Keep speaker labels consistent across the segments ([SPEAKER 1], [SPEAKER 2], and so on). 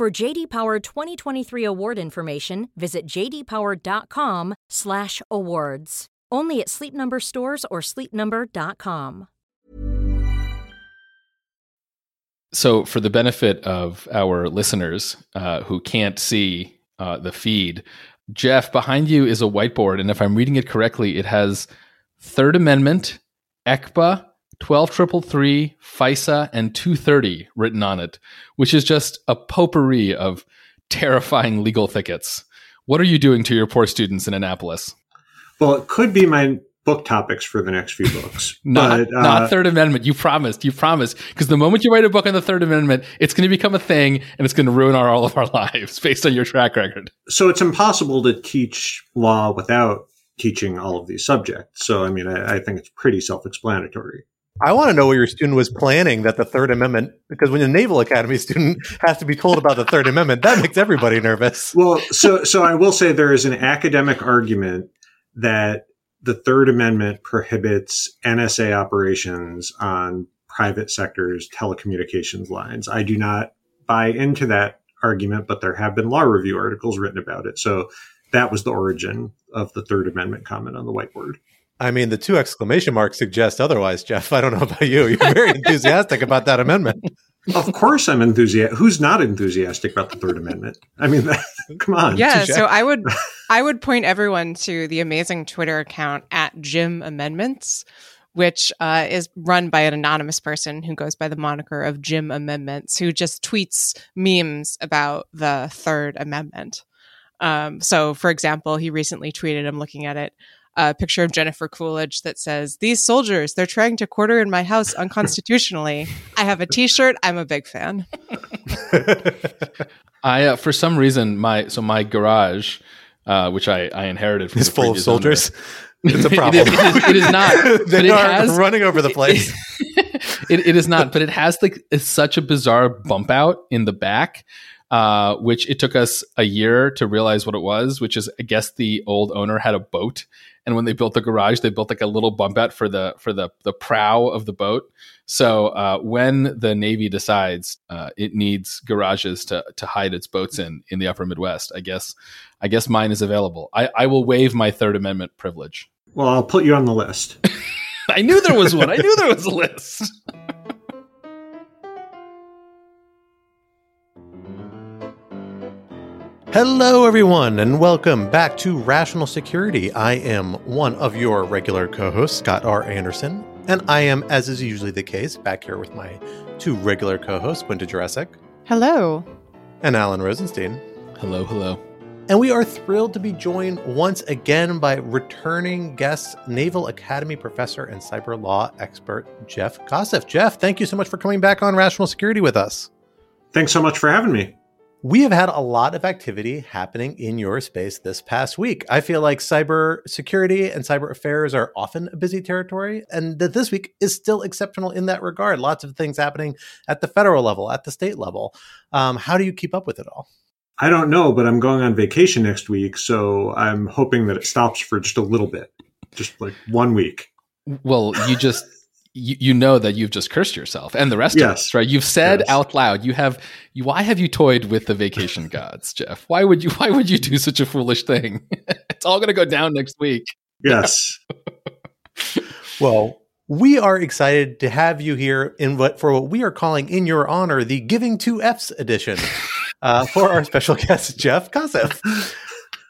[SPEAKER 1] For JD Power 2023 award information, visit jdpower.com/awards. Only at Sleep Number stores or sleepnumber.com.
[SPEAKER 2] So, for the benefit of our listeners uh, who can't see uh, the feed, Jeff, behind you is a whiteboard, and if I'm reading it correctly, it has Third Amendment, ECPA, 12333, FISA, and 230 written on it, which is just a potpourri of terrifying legal thickets. What are you doing to your poor students in Annapolis?
[SPEAKER 3] Well, it could be my book topics for the next few books.
[SPEAKER 2] not, but, uh, not Third Amendment. You promised. You promised. Because the moment you write a book on the Third Amendment, it's going to become a thing and it's going to ruin our, all of our lives based on your track record.
[SPEAKER 3] So it's impossible to teach law without teaching all of these subjects. So, I mean, I, I think it's pretty self explanatory.
[SPEAKER 4] I want to know what your student was planning that the Third Amendment, because when a Naval Academy student has to be told about the Third Amendment, that makes everybody nervous.
[SPEAKER 3] Well, so so I will say there is an academic argument that the Third Amendment prohibits NSA operations on private sectors telecommunications lines. I do not buy into that argument, but there have been law review articles written about it. So that was the origin of the Third Amendment comment on the whiteboard.
[SPEAKER 4] I mean, the two exclamation marks suggest otherwise, Jeff. I don't know about you. You're very enthusiastic about that amendment.
[SPEAKER 3] Of course, I'm enthusiastic. Who's not enthusiastic about the Third Amendment? I mean, come on.
[SPEAKER 5] Yeah. So I would, I would point everyone to the amazing Twitter account at Jim Amendments, which uh, is run by an anonymous person who goes by the moniker of Jim Amendments, who just tweets memes about the Third Amendment. Um, so, for example, he recently tweeted, I'm looking at it a picture of Jennifer Coolidge that says, These soldiers, they're trying to quarter in my house unconstitutionally. I have a t shirt. I'm a big fan.
[SPEAKER 2] I, uh, for some reason, my, so my garage, uh, which I, I inherited from
[SPEAKER 4] is full of soldiers.
[SPEAKER 2] Owner, it's a problem. it, is, it, is, it is not.
[SPEAKER 4] they are has, running over the place.
[SPEAKER 2] it, it is not, but it has like such a bizarre bump out in the back uh, which it took us a year to realize what it was, which is I guess the old owner had a boat, and when they built the garage, they built like a little bump out for the for the the prow of the boat. So uh, when the Navy decides uh, it needs garages to to hide its boats in in the Upper Midwest, I guess I guess mine is available. I, I will waive my Third Amendment privilege.
[SPEAKER 3] Well, I'll put you on the list.
[SPEAKER 2] I knew there was one. I knew there was a list.
[SPEAKER 4] Hello, everyone, and welcome back to Rational Security. I am one of your regular co hosts, Scott R. Anderson, and I am, as is usually the case, back here with my two regular co hosts, Quinta Jurecic.
[SPEAKER 5] Hello.
[SPEAKER 4] And Alan Rosenstein.
[SPEAKER 2] Hello, hello.
[SPEAKER 4] And we are thrilled to be joined once again by returning guest, Naval Academy professor and cyber law expert, Jeff Kosseff. Jeff, thank you so much for coming back on Rational Security with us.
[SPEAKER 3] Thanks so much for having me.
[SPEAKER 4] We have had a lot of activity happening in your space this past week. I feel like cyber security and cyber affairs are often a busy territory, and that this week is still exceptional in that regard. Lots of things happening at the federal level, at the state level. Um, how do you keep up with it all?
[SPEAKER 3] I don't know, but I'm going on vacation next week, so I'm hoping that it stops for just a little bit, just like one week.
[SPEAKER 2] Well, you just you, you know that you've just cursed yourself and the rest yes. of us, right? You've said yes. out loud, you have you, why have you toyed with the vacation gods, Jeff? Why would you why would you do such a foolish thing? it's all gonna go down next week.
[SPEAKER 3] Yes.
[SPEAKER 4] well, we are excited to have you here in what for what we are calling in your honor the Giving Two F's edition. Uh, for our special guest, Jeff Kosseff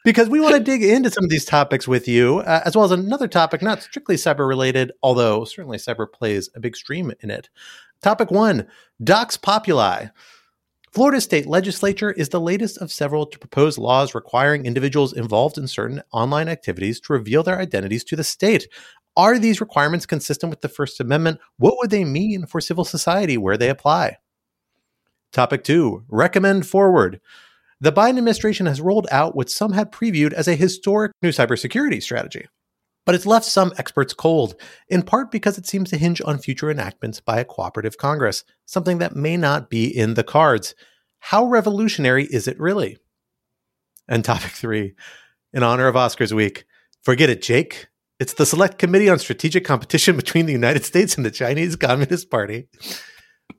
[SPEAKER 4] because we want to dig into some of these topics with you, uh, as well as another topic not strictly cyber related, although certainly cyber plays a big stream in it. Topic one Docs Populi. Florida state legislature is the latest of several to propose laws requiring individuals involved in certain online activities to reveal their identities to the state. Are these requirements consistent with the First Amendment? What would they mean for civil society where they apply? Topic two Recommend Forward. The Biden administration has rolled out what some had previewed as a historic new cybersecurity strategy. But it's left some experts cold, in part because it seems to hinge on future enactments by a cooperative Congress, something that may not be in the cards. How revolutionary is it really? And topic three, in honor of Oscars week, forget it, Jake. It's the Select Committee on Strategic Competition between the United States and the Chinese Communist Party.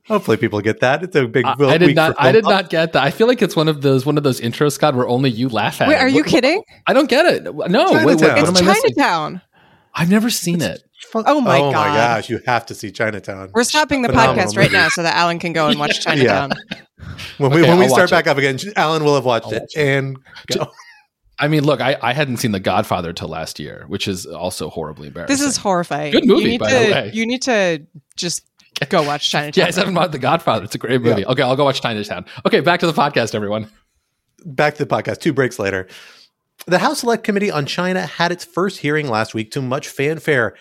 [SPEAKER 4] Hopefully, people get that. It's a big.
[SPEAKER 2] I, I did not. I did not get that. I feel like it's one of those one of those intros, Scott, where only you laugh at.
[SPEAKER 5] Wait,
[SPEAKER 2] it.
[SPEAKER 5] are you
[SPEAKER 2] What-
[SPEAKER 5] kidding?
[SPEAKER 2] I don't get it. No, wait, wait, what
[SPEAKER 5] It's
[SPEAKER 2] am I missing?
[SPEAKER 5] Chinatown.
[SPEAKER 2] I've never seen it.
[SPEAKER 5] Oh my
[SPEAKER 4] oh my
[SPEAKER 5] God.
[SPEAKER 4] gosh! You have to see Chinatown.
[SPEAKER 5] We're stopping the
[SPEAKER 4] Phenomenal
[SPEAKER 5] podcast right now so that Alan can go and watch Chinatown.
[SPEAKER 4] When we
[SPEAKER 2] Okay,
[SPEAKER 4] when we
[SPEAKER 2] I'll
[SPEAKER 4] start
[SPEAKER 2] watch
[SPEAKER 4] back up again, Alan will have watched
[SPEAKER 2] I'll
[SPEAKER 4] it
[SPEAKER 2] watch
[SPEAKER 4] and go.
[SPEAKER 2] I mean, look, I, I hadn't seen The Godfather till last year, which is also horribly embarrassing.
[SPEAKER 5] This is horrifying.
[SPEAKER 2] Good movie,
[SPEAKER 5] you need
[SPEAKER 2] by
[SPEAKER 5] to,
[SPEAKER 2] the way.
[SPEAKER 5] You need to just go watch Chinatown.
[SPEAKER 2] yeah, I haven't watched The Godfather. It's a great movie. Okay, I'll go watch Chinatown. Okay, back to the podcast, everyone.
[SPEAKER 4] back to the podcast. Two breaks later, the House Select Committee on China had its first hearing last week to much fanfare.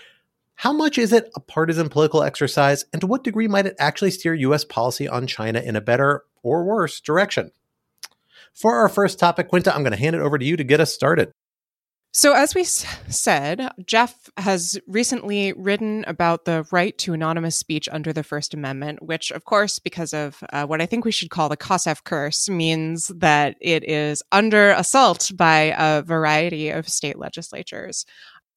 [SPEAKER 4] How much is it a partisan political exercise, and to what degree might it actually steer U.S. policy on China in a better or worse direction? For our first topic, Quinta, I'm going to hand it over to you to get us started.
[SPEAKER 5] So, as we s- said, Jeff has recently written about the right to anonymous speech under the First Amendment, which, of course, because of uh, what I think we should call the Kosseff curse, means that it is under assault by a variety of state legislatures.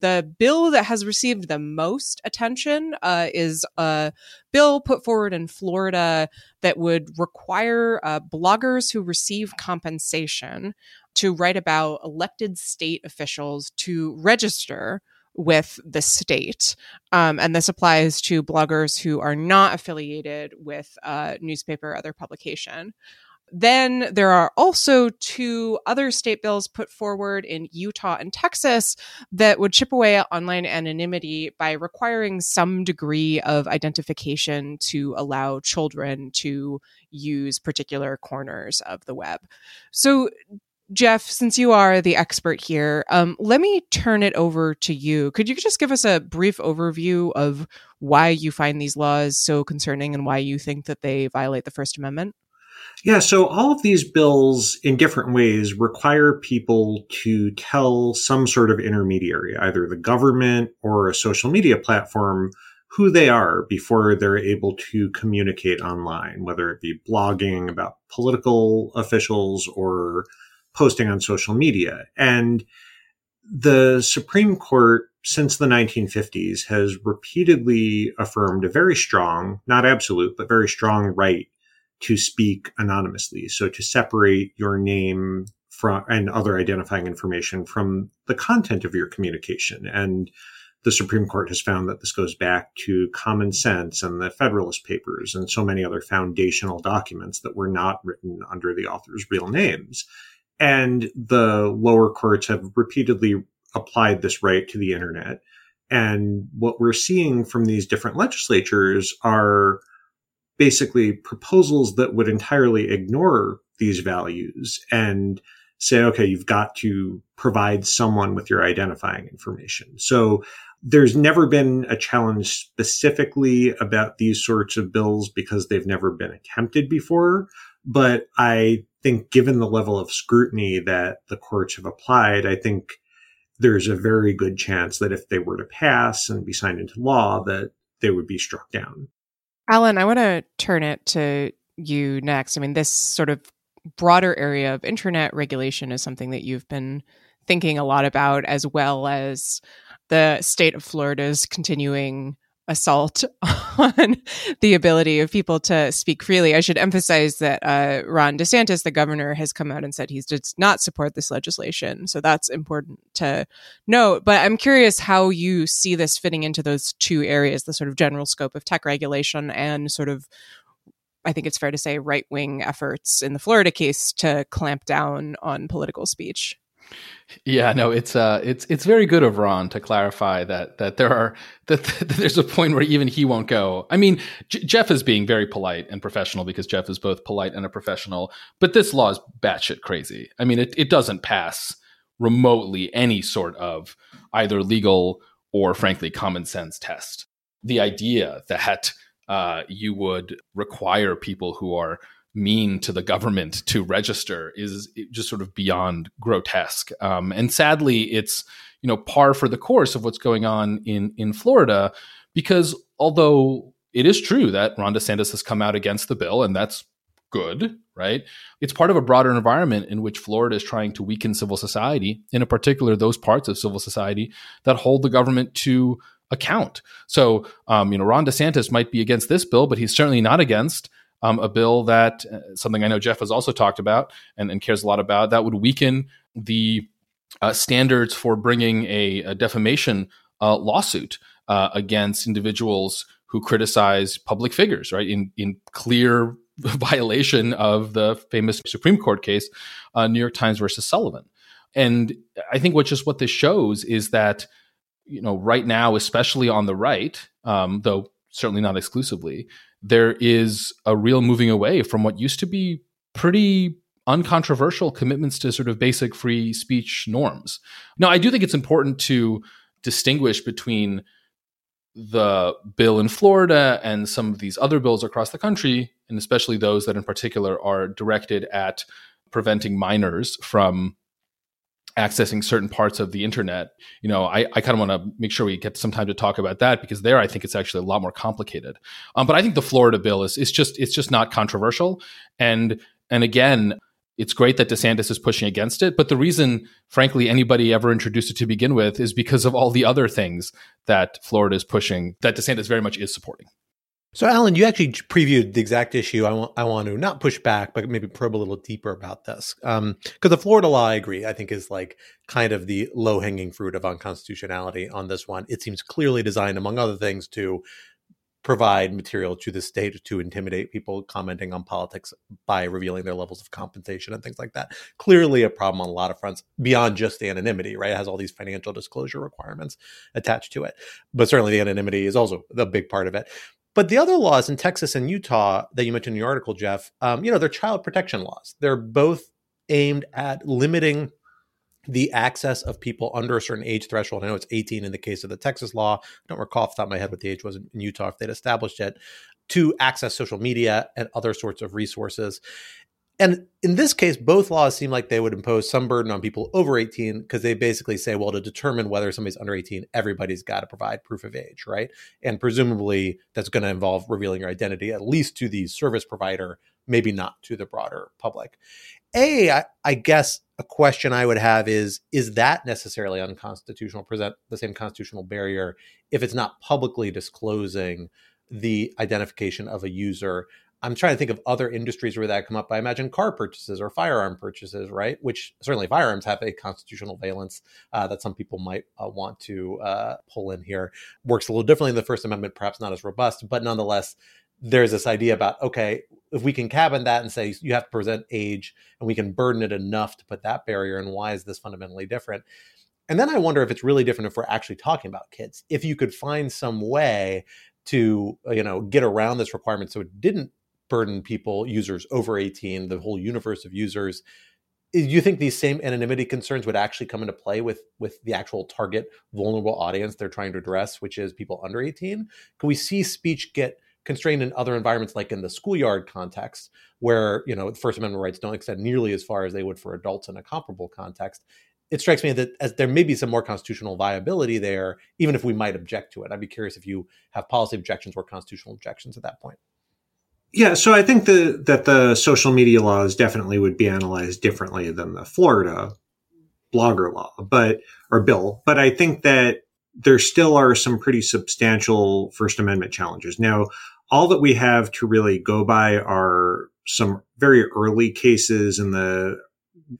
[SPEAKER 5] The bill that has received the most attention uh, is a bill put forward in Florida that would require uh, bloggers who receive compensation to write about elected state officials to register with the state. Um, and this applies to bloggers who are not affiliated with a newspaper or other publication. Then there are also two other state bills put forward in Utah and Texas that would chip away at online anonymity by requiring some degree of identification to allow children to use particular corners of the web. So, Jeff, since you are the expert here, um, let me turn it over to you. Could you just give us a brief overview of why you find these laws so concerning and why you think that they violate the First Amendment?
[SPEAKER 3] Yeah, so all of these bills in different ways require people to tell some sort of intermediary, either the government or a social media platform, who they are before they're able to communicate online, whether it be blogging about political officials or posting on social media. And the Supreme Court since the 1950s has repeatedly affirmed a very strong, not absolute, but very strong right to speak anonymously. So to separate your name from and other identifying information from the content of your communication. And the Supreme Court has found that this goes back to common sense and the Federalist Papers and so many other foundational documents that were not written under the author's real names. And the lower courts have repeatedly applied this right to the internet. And what we're seeing from these different legislatures are basically proposals that would entirely ignore these values and say, okay, you've got to provide someone with your identifying information. So there's never been a challenge specifically about these sorts of bills because they've never been attempted before. But I think given the level of scrutiny that the courts have applied, I think there's a very good chance that if they were to pass and be signed into law, that they would be struck down.
[SPEAKER 5] Alan, I want to turn it to you next. I mean, this sort of broader area of internet regulation is something that you've been thinking a lot about, as well as the state of Florida's continuing assault on the ability of people to speak freely. I should emphasize that uh, Ron DeSantis, the governor, has come out and said he does not support this legislation. So that's important to note. But I'm curious how you see this fitting into those two areas the sort of general scope of tech regulation and sort of I think it's fair to say right wing efforts in the Florida case to clamp down on political speech.
[SPEAKER 2] Yeah, no, it's uh, it's it's very good of Ron to clarify that that there are that, that there's a point where even he won't go. I mean, J- Jeff is being very polite and professional because Jeff is both polite and a professional. But this law is batshit crazy. I mean, it it doesn't pass remotely any sort of either legal or frankly common sense test. The idea that uh, you would require people who are mean to the government to register is just sort of beyond grotesque. Um, and sadly, it's you know par for the course of what's going on in in Florida, because although it is true that Ron DeSantis has come out against the bill, and that's good, right? It's part of a broader environment in which Florida is trying to weaken civil society, in particular those parts of civil society that hold the government to account. So, um, you know, Ron DeSantis might be against this bill, but he's certainly not against um, a bill that uh, something I know Jeff has also talked about and, and cares a lot about that would weaken the uh, standards for bringing a, a defamation uh, lawsuit uh, against individuals who criticize public figures, right? In in clear violation of the famous Supreme Court case, uh, New York Times versus Sullivan. And I think what just what this shows is that you know right now, especially on the right, um, though certainly not exclusively, there is a real moving away from what used to be pretty uncontroversial commitments to sort of basic free speech norms. Now, I do think it's important to distinguish between the bill in Florida and some of these other bills across the country, and especially those that in particular are directed at preventing minors from accessing certain parts of the internet. You know, I, I kind of want to make sure we get some time to talk about that because there I think it's actually a lot more complicated. Um, but I think the Florida bill is it's just it's just not controversial. And and again, it's great that DeSantis is pushing against it, but the reason, frankly, anybody ever introduced it to begin with is because of all the other things that Florida is pushing that DeSantis very much is supporting.
[SPEAKER 4] So, Alan, you actually previewed the exact issue. I want, I want to not push back, but maybe probe a little deeper about this. Because um, the Florida law, I agree, I think is like kind of the low hanging fruit of unconstitutionality on this one. It seems clearly designed, among other things, to provide material to the state to intimidate people commenting on politics by revealing their levels of compensation and things like that. Clearly, a problem on a lot of fronts beyond just the anonymity, right? It has all these financial disclosure requirements attached to it. But certainly, the anonymity is also a big part of it. But the other laws in Texas and Utah that you mentioned in your article, Jeff, um, you know, they're child protection laws. They're both aimed at limiting the access of people under a certain age threshold. I know it's 18 in the case of the Texas law. I don't recall off the top of my head what the age was in Utah if they'd established it to access social media and other sorts of resources. And in this case, both laws seem like they would impose some burden on people over 18 because they basically say, well, to determine whether somebody's under 18, everybody's got to provide proof of age, right? And presumably that's going to involve revealing your identity, at least to the service provider, maybe not to the broader public. A, I, I guess a question I would have is is that necessarily unconstitutional, present the same constitutional barrier if it's not publicly disclosing the identification of a user? I'm trying to think of other industries where that come up. I imagine car purchases or firearm purchases, right? Which certainly firearms have a constitutional valence uh, that some people might uh, want to uh, pull in here. Works a little differently in the First Amendment, perhaps not as robust, but nonetheless, there's this idea about okay, if we can cabin that and say you have to present age and we can burden it enough to put that barrier and why is this fundamentally different and then i wonder if it's really different if we're actually talking about kids if you could find some way to you know get around this requirement so it didn't burden people users over 18 the whole universe of users. Do you think these same anonymity concerns would actually come into play with with the actual target vulnerable audience they're trying to address which is people under 18 can we see speech get constrained in other environments like in the schoolyard context where you know first amendment rights don't extend nearly as far as they would for adults in a comparable context? It strikes me that as there may be some more constitutional viability there even if we might object to it. I'd be curious if you have policy objections or constitutional objections at that point
[SPEAKER 3] yeah, so I think the, that the social media laws definitely would be analyzed differently than the Florida blogger law, but or bill. But I think that there still are some pretty substantial First Amendment challenges. Now, all that we have to really go by are some very early cases in the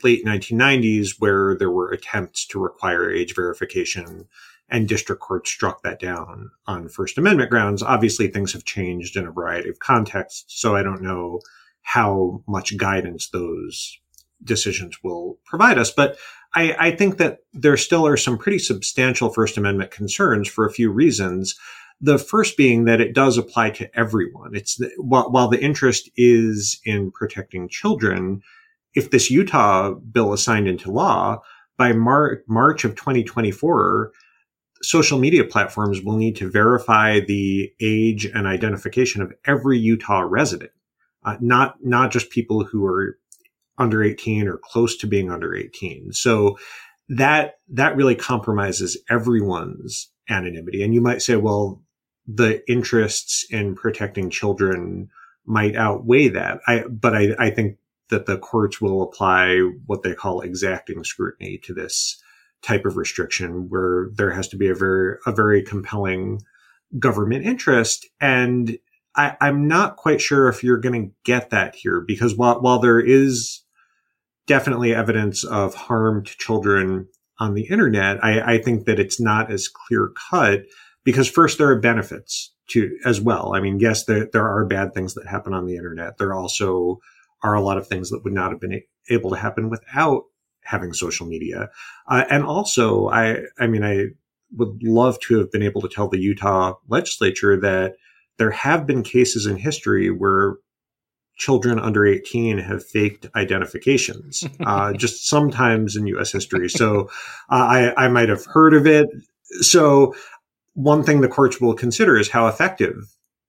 [SPEAKER 3] late 1990s where there were attempts to require age verification and district courts struck that down on First Amendment grounds. Obviously, things have changed in a variety of contexts, so I don't know how much guidance those decisions will provide us. But I, I think that there still are some pretty substantial First Amendment concerns for a few reasons. The first being that it does apply to everyone. It's the, while, while the interest is in protecting children, if this Utah bill is signed into law by Mar- March of 2024, social media platforms will need to verify the age and identification of every Utah resident. uh, not not just people who are under 18 or close to being under 18. So that that really compromises everyone's anonymity. And you might say, well, the interests in protecting children might outweigh that. I, but I, I think that the courts will apply what they call exacting scrutiny to this type of restriction where there has to be a very, a very compelling government interest. And I, am not quite sure if you're going to get that here because while, while there is definitely evidence of harm to children on the internet, I, I think that it's not as clear cut because first there are benefits to as well. I mean, yes, there, there are bad things that happen on the internet. There also are a lot of things that would not have been able to happen without having social media. Uh, and also, I, I mean, I would love to have been able to tell the Utah legislature that there have been cases in history where children under 18 have faked identifications, uh, just sometimes in U.S. history. So uh, I, I might have heard of it. So one thing the courts will consider is how effective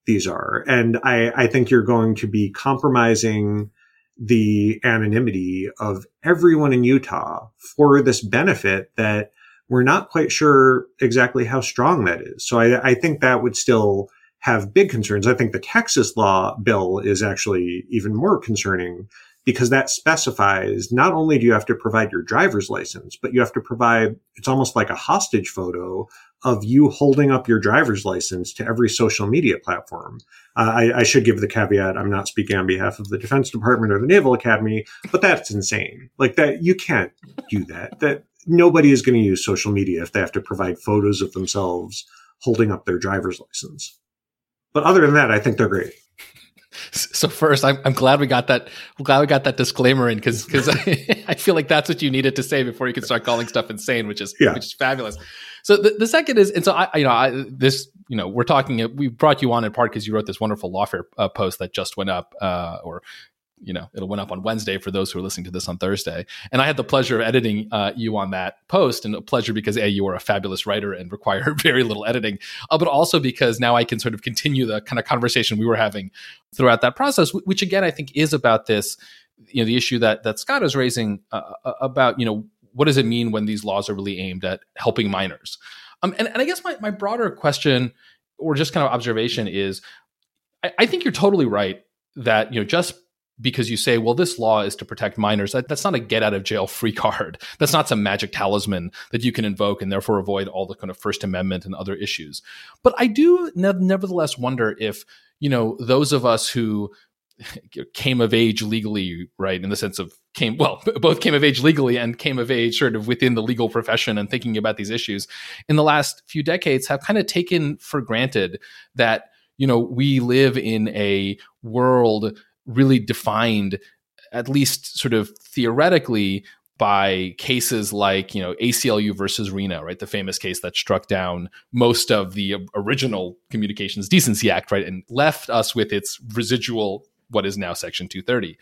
[SPEAKER 3] these are. And I, I think you're going to be compromising the anonymity of everyone in Utah for this benefit that we're not quite sure exactly how strong that is. So I, I think that would still have big concerns. I think the Texas law bill is actually even more concerning because that specifies not only do you have to provide your driver's license, but you have to provide, it's almost like a hostage photo of you holding up your driver's license to every social media platform. Uh, I, I, should give the caveat I'm not speaking on behalf of the Defense Department or the Naval Academy, but that's insane. Like that, you can't do that. That nobody is going to use social media if they have to provide photos of themselves holding up their driver's license. But other than that, I think they're great.
[SPEAKER 2] So first, I'm, I'm glad we got that. I'm glad we got that disclaimer in because because I, I, feel like that's what you needed to say before you could start calling stuff insane, which is yeah. which is fabulous. So the, the second is, and so I, you know, I, this, you know, we're talking. We brought you on in part because you wrote this wonderful lawfare uh, post that just went up, uh, or you know, it'll went up on Wednesday for those who are listening to this on Thursday. And I had the pleasure of editing uh, you on that post, and a pleasure because a you are a fabulous writer and require very little editing, uh, but also because now I can sort of continue the kind of conversation we were having throughout that process, which again I think is about this, you know, the issue that that Scott is raising uh, uh, about, you know, what does it mean when these laws are really aimed at helping minors? Um, and, and I guess my my broader question or just kind of observation is, I, I think you're totally right that you know just because you say, well, this law is to protect minors. That, that's not a get out of jail free card. That's not some magic talisman that you can invoke and therefore avoid all the kind of First Amendment and other issues. But I do ne- nevertheless wonder if, you know, those of us who came of age legally, right, in the sense of came, well, both came of age legally and came of age sort of within the legal profession and thinking about these issues in the last few decades have kind of taken for granted that you know we live in a world really defined, at least sort of theoretically, by cases like you know ACLU versus Reno, right? The famous case that struck down most of the original Communications Decency Act, right, and left us with its residual what is now Section 230.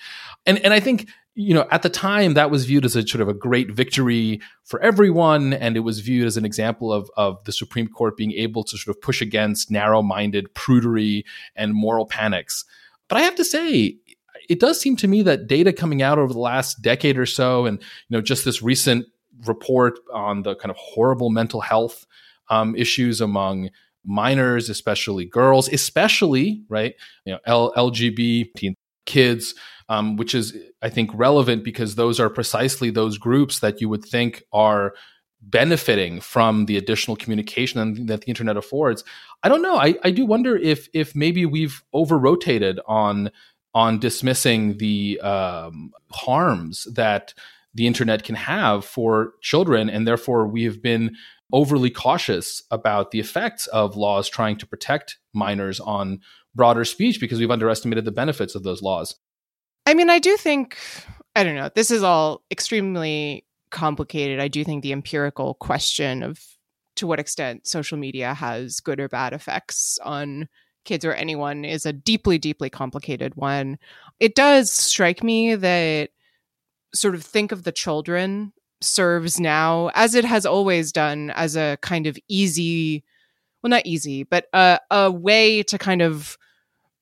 [SPEAKER 2] And and I think you know at the time that was viewed as a sort of a great victory for everyone, and it was viewed as an example of of the Supreme Court being able to sort of push against narrow-minded prudery and moral panics. But I have to say, it does seem to me that data coming out over the last decade or so, and you know, just this recent report on the kind of horrible mental health um, issues among minors, especially girls, especially right, you know, L- LGBT kids, um, which is I think relevant because those are precisely those groups that you would think are benefiting from the additional communication that the internet affords. I don't know. I, I do wonder if if maybe we've over rotated on on dismissing the um, harms that the internet can have for children, and therefore we have been overly cautious about the effects of laws trying to protect minors on broader speech because we've underestimated the benefits of those laws.
[SPEAKER 5] I mean, I do think I don't know. This is all extremely complicated. I do think the empirical question of to what extent social media has good or bad effects on kids or anyone is a deeply, deeply complicated one. It does strike me that sort of think of the children serves now, as it has always done, as a kind of easy, well, not easy, but a, a way to kind of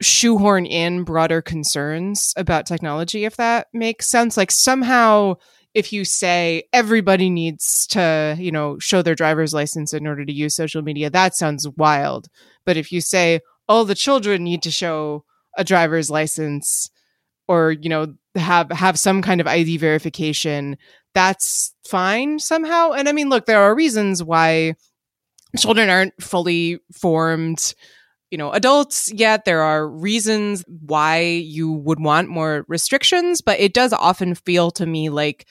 [SPEAKER 5] shoehorn in broader concerns about technology if that makes sense like somehow if you say everybody needs to you know show their driver's license in order to use social media that sounds wild. But if you say all the children need to show a driver's license or you know have have some kind of ID verification that's fine somehow. And i mean look there are reasons why children aren't fully formed you know adults yet there are reasons why you would want more restrictions but it does often feel to me like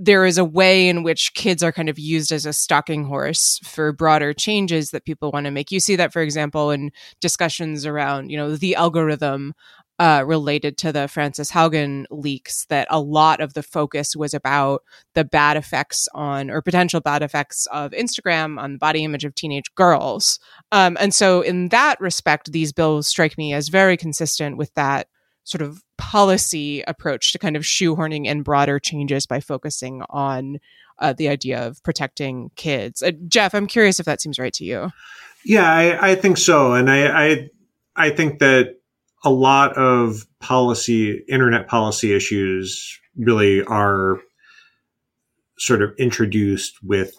[SPEAKER 5] there is a way in which kids are kind of used as a stalking horse for broader changes that people want to make. You see that, for example, in discussions around, you know, the algorithm uh, related to the Frances Haugen leaks that a lot of the focus was about the bad effects on or potential bad effects of Instagram on the body image of teenage girls. Um, and so, in that respect, these bills strike me as very consistent with that sort of policy approach to kind of shoehorning in broader changes by focusing on uh, the idea of protecting kids. Uh, Jeff, I'm curious if that seems right to you.
[SPEAKER 3] Yeah, I, I think so, and I, I I think that a lot of policy, internet policy issues really are sort of introduced with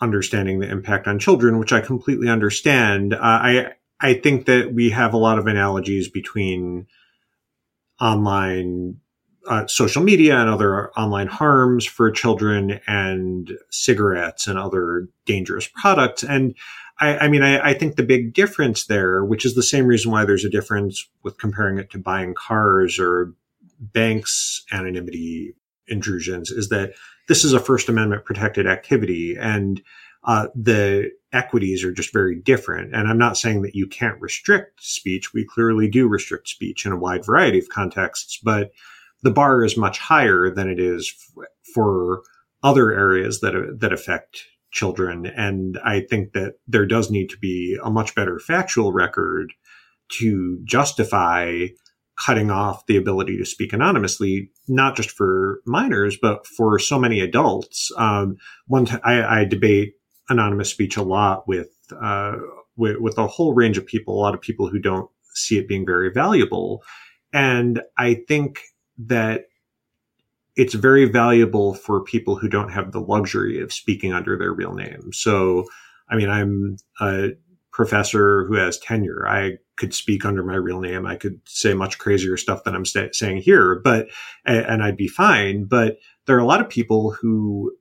[SPEAKER 3] understanding the impact on children, which I completely understand. Uh, I, I think that we have a lot of analogies between online uh, social media and other online harms for children and cigarettes and other dangerous products. And I, I mean, I, I, think the big difference there, which is the same reason why there's a difference with comparing it to buying cars or banks anonymity intrusions, is that this is a First Amendment protected activity and uh, the equities are just very different. And I'm not saying that you can't restrict speech. We clearly do restrict speech in a wide variety of contexts, but the bar is much higher than it is f- for other areas that that affect children. And I think that there does need to be a much better factual record to justify cutting off the ability to speak anonymously, not just for minors, but for so many adults. Um, one, t- I, I debate anonymous speech a lot with, uh, with, with a whole range of people, a lot of people who don't see it being very valuable. And I think that it's very valuable for people who don't have the luxury of speaking under their real name. So, I mean, I'm a professor who has tenure. I could speak under my real name. I could say much crazier stuff than I'm st- saying here, but, and I'd be fine. But there are a lot of people who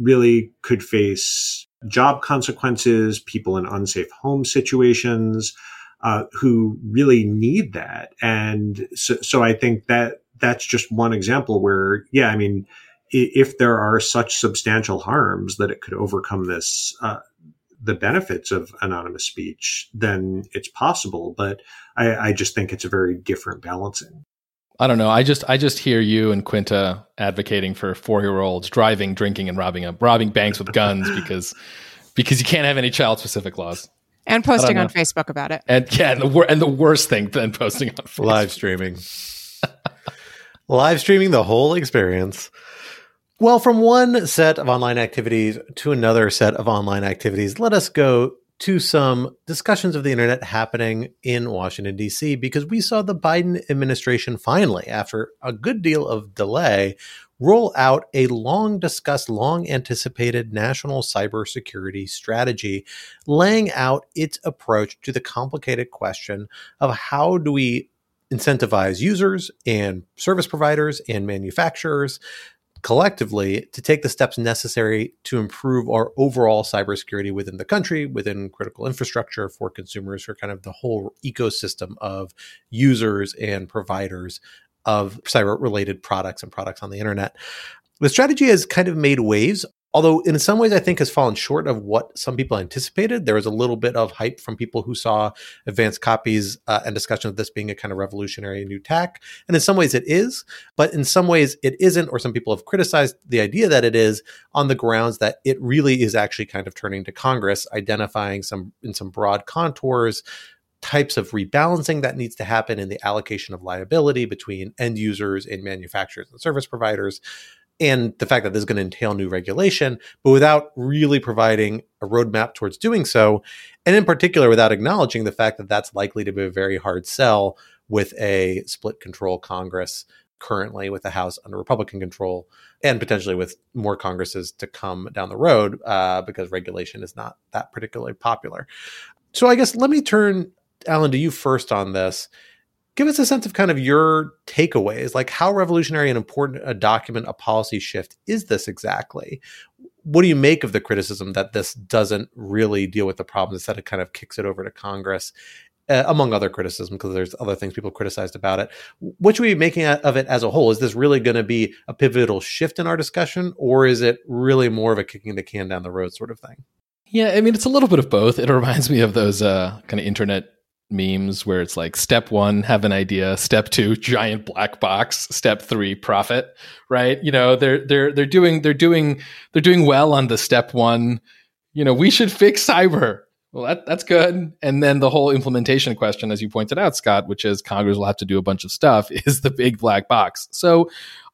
[SPEAKER 3] really could face job consequences, people in unsafe home situations, uh, who really need that. And so, so I think that that's just one example where, yeah, I mean, if there are such substantial harms that it could overcome this, uh, the benefits of anonymous speech, then it's possible. But I, I just think it's a very different balancing.
[SPEAKER 2] I don't know. I just I just hear you and Quinta advocating for four year olds driving, drinking, and robbing up robbing banks with guns because because you can't have any child specific laws.
[SPEAKER 5] And posting on Facebook about it.
[SPEAKER 2] And yeah, and the wor- and the worst thing than posting on Facebook.
[SPEAKER 4] live streaming. Live streaming the whole experience. Well, from one set of online activities to another set of online activities, let us go to some discussions of the internet happening in Washington, D.C., because we saw the Biden administration finally, after a good deal of delay, roll out a long discussed, long anticipated national cybersecurity strategy, laying out its approach to the complicated question of how do we incentivize users and service providers and manufacturers collectively to take the steps necessary to improve our overall cybersecurity within the country, within critical infrastructure for consumers, for kind of the whole ecosystem of users and providers of cyber related products and products on the internet. The strategy has kind of made waves although in some ways I think has fallen short of what some people anticipated. There was a little bit of hype from people who saw advanced copies uh, and discussion of this being a kind of revolutionary new tack, and in some ways it is, but in some ways it isn't, or some people have criticized the idea that it is on the grounds that it really is actually kind of turning to Congress, identifying some in some broad contours types of rebalancing that needs to happen in the allocation of liability between end users and manufacturers and service providers and the fact that this is going to entail new regulation, but without really providing a roadmap towards doing so. And in particular, without acknowledging the fact that that's likely to be a very hard sell with a split control Congress currently with the House under Republican control and potentially with more Congresses to come down the road uh, because regulation is not that particularly popular. So I guess let me turn, Alan, to you first on this give us a sense of kind of your takeaways. Like how revolutionary and important a document a policy shift is this exactly? What do you make of the criticism that this doesn't really deal with the problem instead it kind of kicks it over to congress uh, among other criticism because there's other things people criticized about it. What should we be making of it as a whole? Is this really going to be a pivotal shift in our discussion or is it really more of a kicking the can down the road sort of thing?
[SPEAKER 2] Yeah i mean it's a little bit of both. It reminds me of those uh, kind of internet memes where it's like step one have an idea. Step two giant black box. Step three profit right? You know they're they're they're doing they're doing they're doing well on the step one. You know we should fix cyber. Well that, that's good. And then the whole implementation question as you pointed out scott which is congress will have to do a bunch of stuff is the big black box. So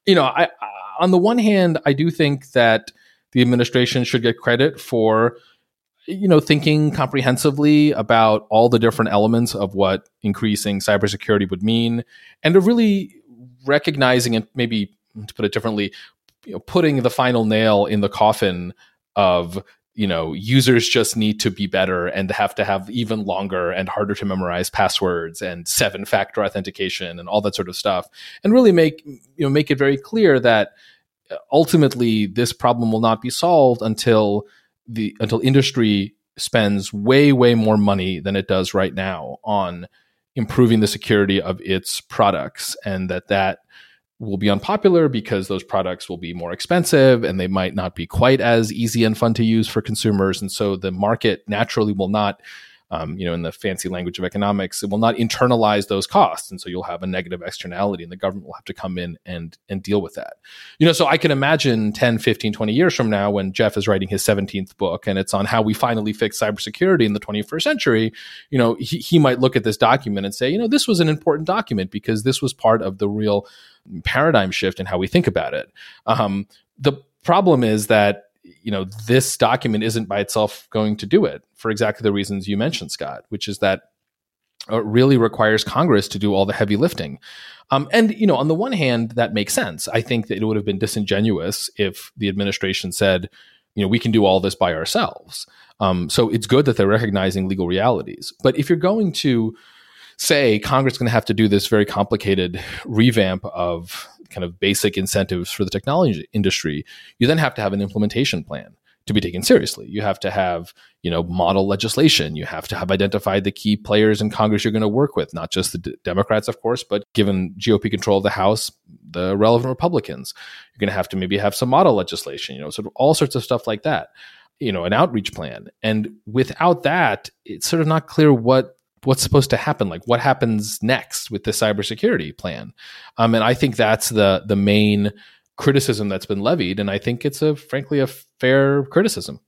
[SPEAKER 2] you know i on the one hand i do think that the administration should get credit for you know, thinking comprehensively about all the different elements of what increasing cybersecurity would mean, and of really recognizing and maybe to put it differently, you know, putting the final nail in the coffin of you know users just need to be better and have to have even longer and harder to memorize passwords and seven factor authentication and all that sort of stuff and really make you know make it very clear that ultimately this problem will not be solved until the until industry spends way way more money than it does right now on improving the security of its products and that that will be unpopular because those products will be more expensive and they might not be quite as easy and fun to use for consumers. And so the market naturally will not um, you know, in the fancy language of economics, it will not internalize those costs. And so you'll have a negative externality and the government will have to come in and, and deal with that. You know, so I can imagine 10, 15, 20 years from now when Jeff is writing his 17th book and it's on how we finally fix cybersecurity in the 21st century, you know, he, he might look at this document and say, you know, this was an important document because this was part of the real paradigm shift in how we think about it. Um, the problem is that you know this document isn't by itself going to do it for exactly the reasons you mentioned scott which is that it really requires congress to do all the heavy lifting. Um, and you know on the one hand that makes sense. I think that it would have been disingenuous if the administration said you know we can do all this by ourselves. Um, so it's good that they're recognizing legal realities. But if you're going to say congress is going to have to do this very complicated revamp of kind of basic incentives for the technology industry, you then have to have an implementation plan to be taken seriously. You have to have, you know, model legislation. You have to have identified the key players in Congress you're going to work with, not just the D- Democrats, of course, but given GOP control of the House, the relevant Republicans. You're going to have to maybe have some model legislation, you know, sort of all sorts of stuff like that. You know, an outreach plan. And without that, it's sort of not clear what what's supposed to happen? Like what happens next with the cybersecurity plan? Um, and i think that's the the main criticism that's been levied and i think it's a frankly a fair criticism.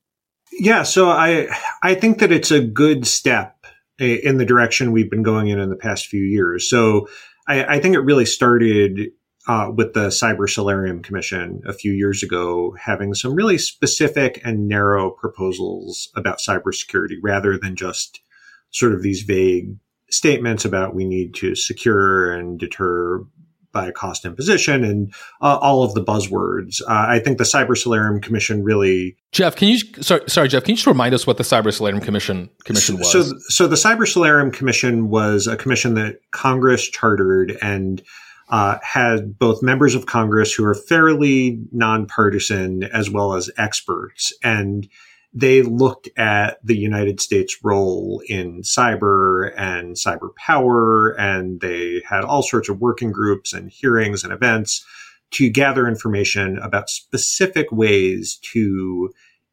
[SPEAKER 3] Yeah so i i think that it's a good step in the direction we've been going in in the past few years. So i, I think it really started uh, with the Cyber Solarium Commission a few years ago, having some really specific and narrow proposals about cybersecurity rather than just sort of these vague statements about we need to secure and deter by cost imposition and uh, all of the buzzwords. Uh, I think the Cyber Solarium Commission really.
[SPEAKER 2] Jeff, can you sorry, sorry, Jeff, can you just remind us what the Cyber Solarium Commission Commission was?
[SPEAKER 3] So, so the Cyber Solarium Commission was a commission that Congress chartered and uh, had both members of Congress who are fairly nonpartisan as well as experts and they looked at the United States role in cyber and cyber power, and they had all sorts of working groups and hearings and events to gather information about specific ways to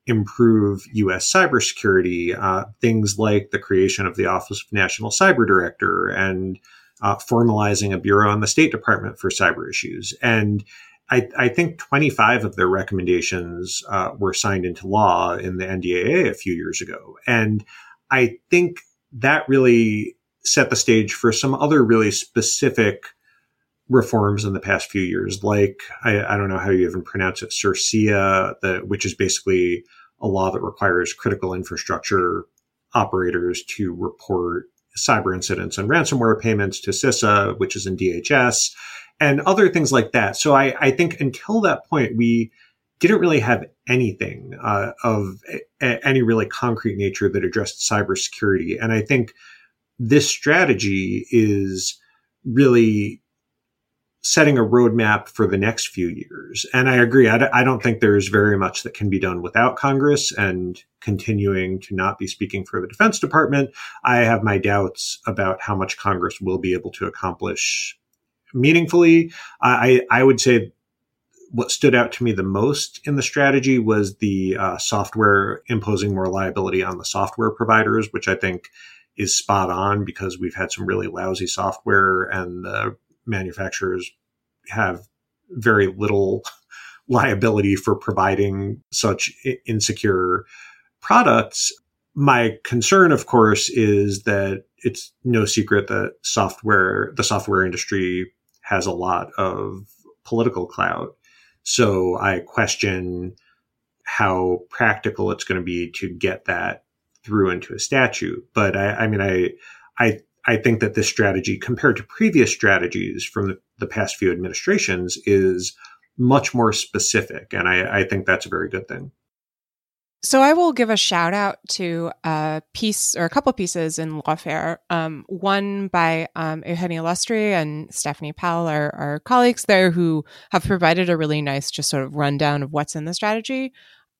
[SPEAKER 3] improve U.S. cybersecurity, uh, things like the creation of the Office of National Cyber Director and uh, formalizing a bureau in the State Department for cyber issues. And I, I, think 25 of their recommendations uh, were signed into law in the NDAA a few years ago. And I think that really set the stage for some other really specific reforms in the past few years, like I, I don't know how you even pronounce it, CIRCIA, the, which is basically a law that requires critical infrastructure operators to report cyber incidents and ransomware payments to CISA, which is in DHS, and other things like that. So I, I think until that point, we didn't really have anything uh, of a, any really concrete nature that addressed cybersecurity. And I think this strategy is really setting a roadmap for the next few years. And I agree. I d- I don't think there's very much that can be done without Congress and continuing to not be speaking for the Defense Department. I have my doubts about how much Congress will be able to accomplish meaningfully. I, I would say what stood out to me the most in the strategy was the uh, software imposing more liability on the software providers, which I think is spot on because we've had some really lousy software and the manufacturers have very little liability for providing such insecure products. My concern, of course, is that it's no secret that software, the software industry has a lot of political clout. So I question how practical it's going to be to get that through into a statute. But I, I mean, I, I I think that this strategy, compared to previous strategies from the, the past few administrations, is much more specific. And I, I, think that's a very good thing.
[SPEAKER 5] So I will give a shout out to a piece or a couple pieces in Lawfare. Um, one by um, Eugenia and Stephanie Pell, our, our colleagues there, who have provided a really nice, just sort of rundown of what's in the strategy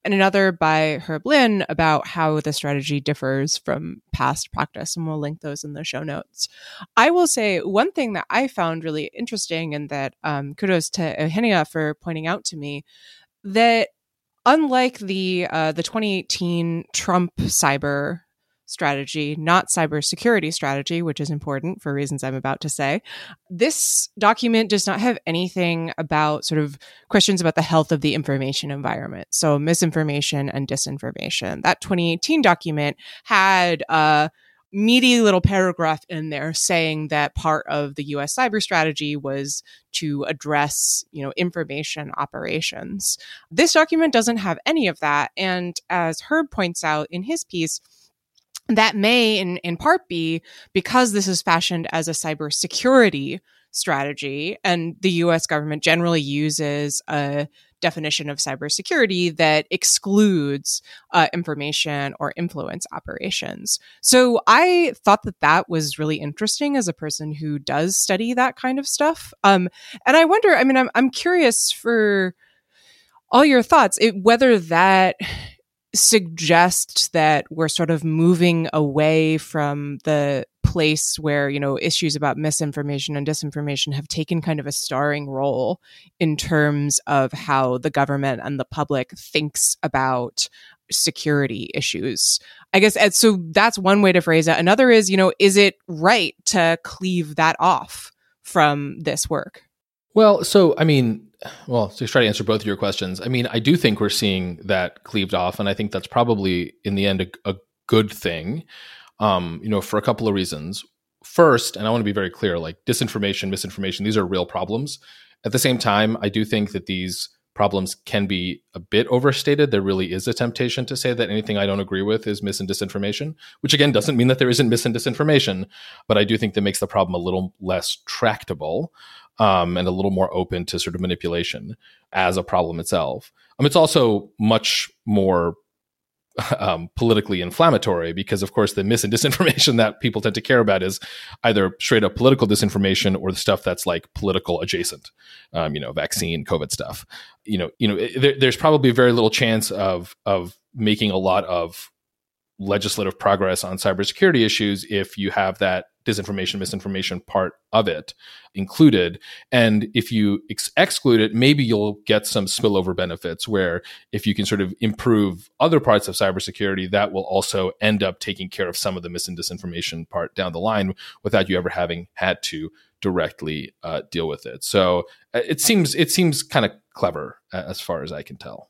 [SPEAKER 5] and another by Herb Lin about how the strategy differs from past practice. And we'll link those in the show notes. I will say one thing that I found really interesting and that um, kudos to Eugenia for pointing out to me that unlike the uh, the 2018 Trump cyber strategy, not cybersecurity strategy, which is important for reasons I'm about to say. This document does not have anything about sort of questions about the health of the information environment. So misinformation and disinformation. That 2018 document had a meaty little paragraph in there saying that part of the US cyber strategy was to address, you know, information operations. This document doesn't have any of that. And as Herb points out in his piece, that may in, in part be because this is fashioned as a cybersecurity strategy and the US government generally uses a definition of cybersecurity that excludes uh, information or influence operations. So I thought that that was really interesting as a person who does study that kind of stuff. Um, and I wonder, I mean, I'm, I'm curious for all your thoughts, it, whether that suggest that we're sort of moving away from the place where you know issues about misinformation and disinformation have taken kind of a starring role in terms of how the government and the public thinks about security issues. I guess so that's one way to phrase it. Another is you know is it right to cleave that off from this work?
[SPEAKER 2] Well so i mean well, to try to answer both of your questions, I mean, I do think we're seeing that cleaved off, and I think that's probably in the end a, a good thing. Um, you know, for a couple of reasons. First, and I want to be very clear, like disinformation, misinformation, these are real problems. At the same time, I do think that these problems can be a bit overstated. There really is a temptation to say that anything I don't agree with is mis and disinformation, which again doesn't mean that there isn't mis and disinformation, but I do think that makes the problem a little less tractable um, and a little more open to sort of manipulation as a problem itself. Um, it's also much more um, politically inflammatory because, of course, the mis and disinformation that people tend to care about is either straight up political disinformation or the stuff that's like political adjacent, um, you know, vaccine, COVID stuff. You know, you know, there, there's probably very little chance of of making a lot of legislative progress on cybersecurity issues if you have that disinformation, misinformation part of it included. And if you ex- exclude it, maybe you'll get some spillover benefits where if you can sort of improve other parts of cybersecurity, that will also end up taking care of some of the mis and disinformation part down the line without you ever having had to directly uh, deal with it. So uh, it seems it seems kind of clever as far as I can tell.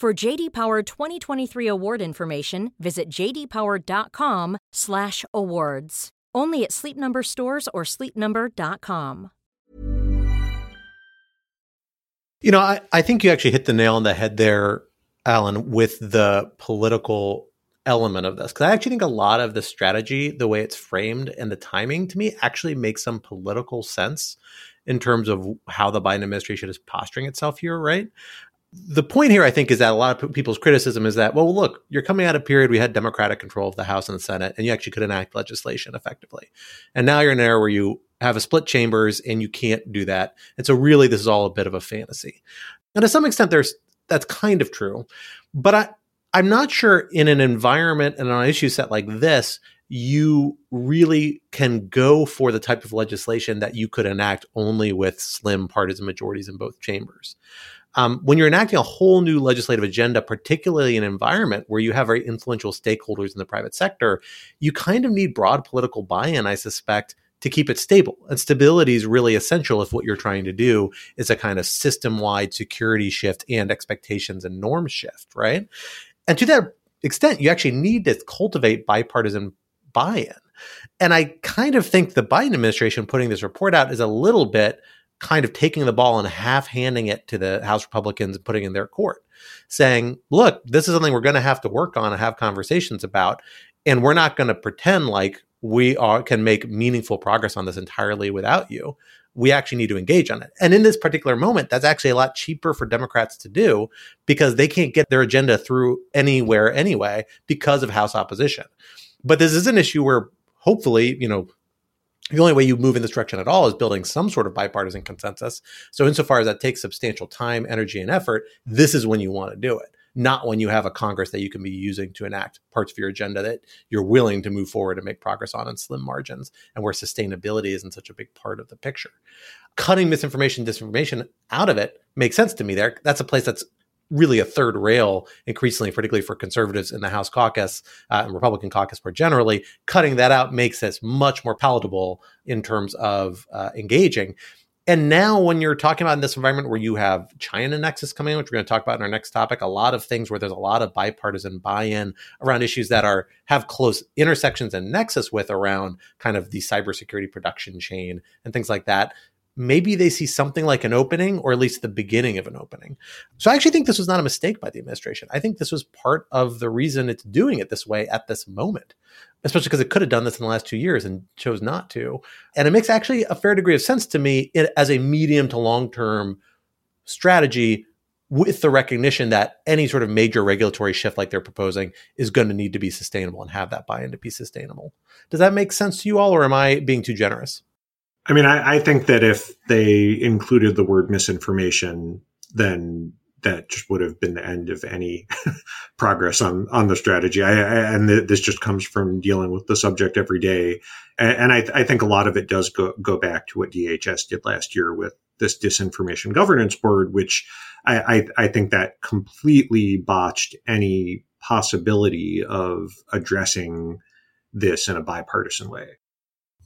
[SPEAKER 1] For JD Power 2023 award information, visit jdpower.com/awards. Only at Sleep Number stores or sleepnumber.com.
[SPEAKER 4] You know, I, I think you actually hit the nail on the head there, Alan, with the political element of this. Because I actually think a lot of the strategy, the way it's framed, and the timing to me actually makes some political sense in terms of how the Biden administration is posturing itself here, right? The point here, I think, is that a lot of people's criticism is that, well, look, you're coming out of a period we had Democratic control of the House and the Senate, and you actually could enact legislation effectively. And now you're in an era where you have a split chambers and you can't do that. And so, really, this is all a bit of a fantasy. And to some extent, there's that's kind of true, but I, I'm not sure in an environment and on an issue set like this, you really can go for the type of legislation that you could enact only with slim partisan majorities in both chambers. Um, when you're enacting a whole new legislative agenda, particularly in an environment where you have very influential stakeholders in the private sector, you kind of need broad political buy in, I suspect, to keep it stable. And stability is really essential if what you're trying to do is a kind of system wide security shift and expectations and norm shift, right? And to that extent, you actually need to cultivate bipartisan buy in. And I kind of think the Biden administration putting this report out is a little bit kind of taking the ball and half handing it to the House Republicans and putting in their court, saying, look, this is something we're going to have to work on and have conversations about. And we're not going to pretend like we are, can make meaningful progress on this entirely without you. We actually need to engage on it. And in this particular moment, that's actually a lot cheaper for Democrats to do because they can't get their agenda through anywhere anyway because of House opposition. But this is an issue where hopefully, you know, the only way you move in this direction at all is building some sort of bipartisan consensus. So, insofar as that takes substantial time, energy, and effort, this is when you want to do it, not when you have a Congress that you can be using to enact parts of your agenda that you're willing to move forward and make progress on in slim margins and where sustainability isn't such a big part of the picture. Cutting misinformation, disinformation out of it makes sense to me there. That's a place that's really a third rail increasingly, particularly for conservatives in the House caucus uh, and Republican caucus more generally. Cutting that out makes this much more palatable in terms of uh, engaging. And now, when you're talking about in this environment where you have China nexus coming in, which we're going to talk about in our next topic, a lot of things where there's a lot of bipartisan buy-in around issues that are have close intersections and nexus with around kind of the cybersecurity production chain and things like that maybe they see something like an opening or at least the beginning of an opening. So I actually think this was not a mistake by the administration. I think this was part of the reason it's doing it this way at this moment, especially because it could have done this in the last two years and chose not to. And it makes actually a fair degree of sense to me as a medium to long term strategy with the recognition that any sort of major regulatory shift like they're proposing is going to need to be sustainable and have that buy in to be sustainable. Does that make sense to you all, or am I being too generous?
[SPEAKER 3] I mean, I, I, think that if they included the word misinformation, then that just would have been the end of any progress on on the strategy. I, I, and th- this just comes from dealing with the subject every day, and, and I, think a lot of it does go go back to what DHS did last year with this disinformation governance board, which I, I think that completely botched any possibility of addressing this in a bipartisan way.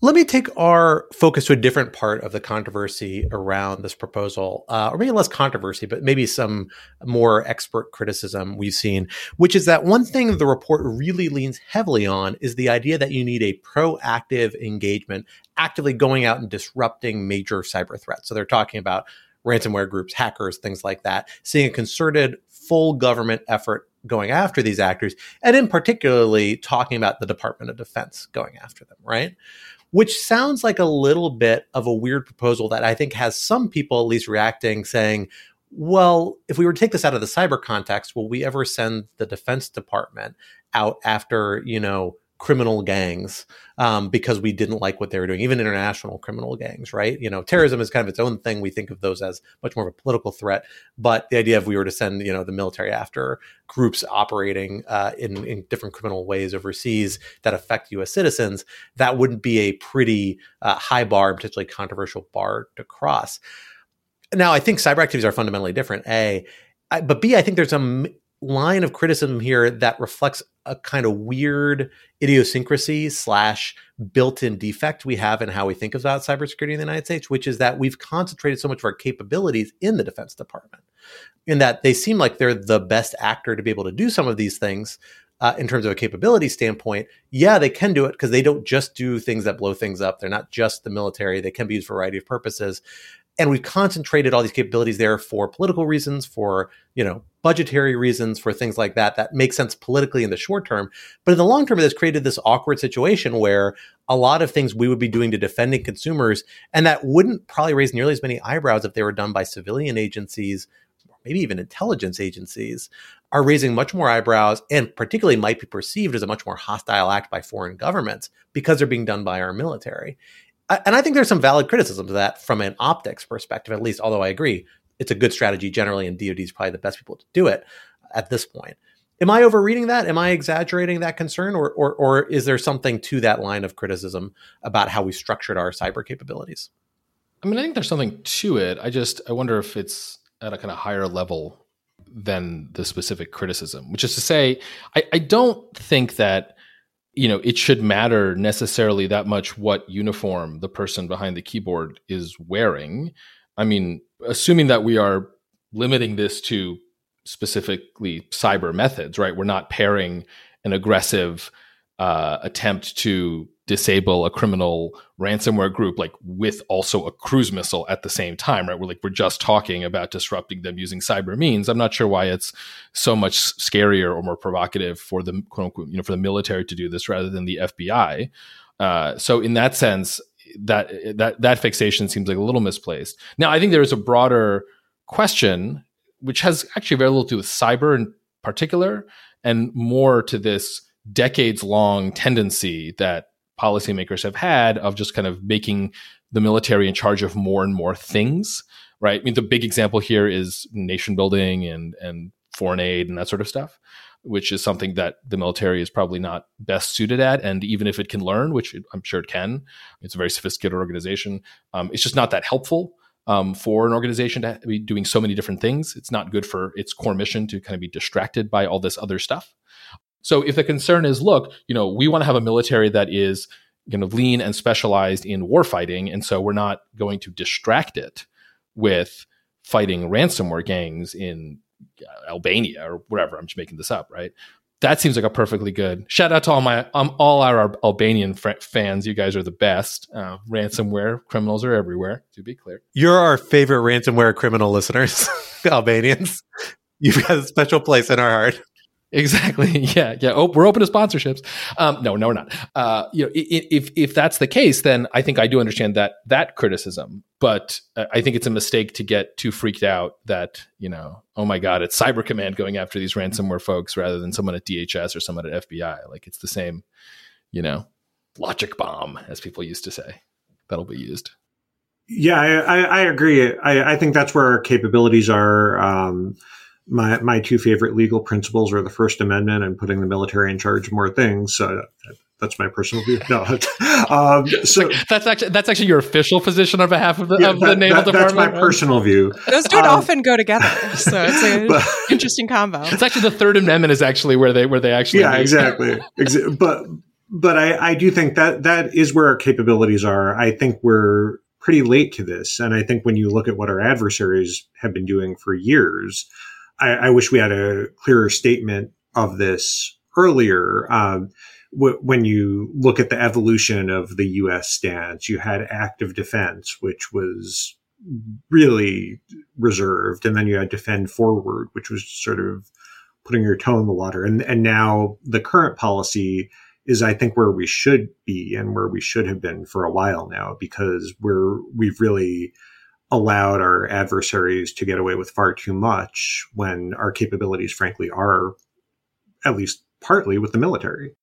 [SPEAKER 4] Let me take our focus to a different part of the controversy around this proposal, uh, or maybe less controversy, but maybe some more expert criticism we've seen, which is that one thing the report really leans heavily on is the idea that you need a proactive engagement, actively going out and disrupting major cyber threats. So they're talking about ransomware groups, hackers, things like that, seeing a concerted full government effort going after these actors, and in particularly talking about the Department of Defense going after them, right? Which sounds like a little bit of a weird proposal that I think has some people at least reacting saying, well, if we were to take this out of the cyber context, will we ever send the Defense Department out after, you know, criminal gangs um, because we didn't like what they were doing, even international criminal gangs, right? You know, terrorism is kind of its own thing. We think of those as much more of a political threat. But the idea of we were to send, you know, the military after groups operating uh, in, in different criminal ways overseas that affect U.S. citizens, that wouldn't be a pretty uh, high bar, potentially controversial bar to cross. Now, I think cyber activities are fundamentally different. A, I, but B, I think there's a line of criticism here that reflects a kind of weird idiosyncrasy slash built-in defect we have in how we think about cybersecurity in the United States, which is that we've concentrated so much of our capabilities in the Defense Department, in that they seem like they're the best actor to be able to do some of these things. Uh, in terms of a capability standpoint, yeah, they can do it because they don't just do things that blow things up. They're not just the military. They can be used for a variety of purposes and we've concentrated all these capabilities there for political reasons for you know budgetary reasons for things like that that make sense politically in the short term but in the long term it has created this awkward situation where a lot of things we would be doing to defending consumers and that wouldn't probably raise nearly as many eyebrows if they were done by civilian agencies maybe even intelligence agencies are raising much more eyebrows and particularly might be perceived as a much more hostile act by foreign governments because they're being done by our military and I think there's some valid criticism to that from an optics perspective, at least. Although I agree, it's a good strategy generally, and DoD is probably the best people to do it at this point. Am I overreading that? Am I exaggerating that concern, or or, or is there something to that line of criticism about how we structured our cyber capabilities?
[SPEAKER 2] I mean, I think there's something to it. I just I wonder if it's at a kind of higher level than the specific criticism, which is to say, I, I don't think that you know it should matter necessarily that much what uniform the person behind the keyboard is wearing i mean assuming that we are limiting this to specifically cyber methods right? We're not pairing an aggressive uh, attempt to disable a criminal ransomware group like with also a cruise missile at the same time right? We're like we're just talking about disrupting them using cyber means. I'm not sure why it's so much scarier or more provocative for the quote unquote you know for the military to do this rather than the fbi uh, so in that sense that that that fixation seems like a little misplaced now i think there is a broader question which has actually very little to do with cyber in particular and more to this decades long tendency that policymakers have had of just kind of making the military in charge of more and more things, right? I mean, the big example here is nation building and and foreign aid and that sort of stuff, which is something that the military is probably not best suited at. And even if it can learn, which it, I'm sure it can, it's a very sophisticated organization. Um, it's just not that helpful. Um, for an organization to be doing so many different things, it's not good for its core mission to kind of be distracted by all this other stuff. So if the concern is, look, you know, we want to have a military that is kind of lean and specialized in warfighting, and so we're not going to distract it with fighting ransomware gangs in Albania or whatever. I'm just making this up, right? That seems like a perfectly good shout out to all my um, all our Albanian fr- fans. You guys are the best. Uh, ransomware criminals are everywhere. To be clear,
[SPEAKER 4] you're our favorite ransomware criminal listeners, Albanians. You've got a special place in our heart.
[SPEAKER 2] Exactly. Yeah. Yeah. Oh, we're open to sponsorships. Um, no, no, we're not. Uh, you know, if if that's the case, then I think I do understand that that criticism. But uh, I think it's a mistake to get too freaked out that you know, oh my God, it's Cyber Command going after these ransomware folks rather than someone at DHS or someone at FBI. Like it's the same, you know, logic bomb as people used to say. That'll be used.
[SPEAKER 3] Yeah, I, I agree. I, I, think that's where our capabilities are. Um, my my two favorite legal principles are the First Amendment and putting the military in charge of more things. So that's my personal view. No,
[SPEAKER 2] um, so that's actually that's actually your official position on behalf of the, yeah, of the Naval that, Department.
[SPEAKER 3] That's my personal view.
[SPEAKER 5] Those don't um, often go together, so it's an but, interesting combo.
[SPEAKER 2] It's actually the Third Amendment is actually where they where they actually
[SPEAKER 3] yeah exactly but but I, I do think that that is where our capabilities are. I think we're pretty late to this, and I think when you look at what our adversaries have been doing for years I, I wish we had a clearer statement of this earlier. Um, when you look at the evolution of the U.S. stance, you had active defense, which was really reserved, and then you had defend forward, which was sort of putting your toe in the water. And and now the current policy is I think where we should be and where we should have been for a while now because we're we've really allowed our adversaries to get away with far too much when our capabilities frankly are at least partly with the military.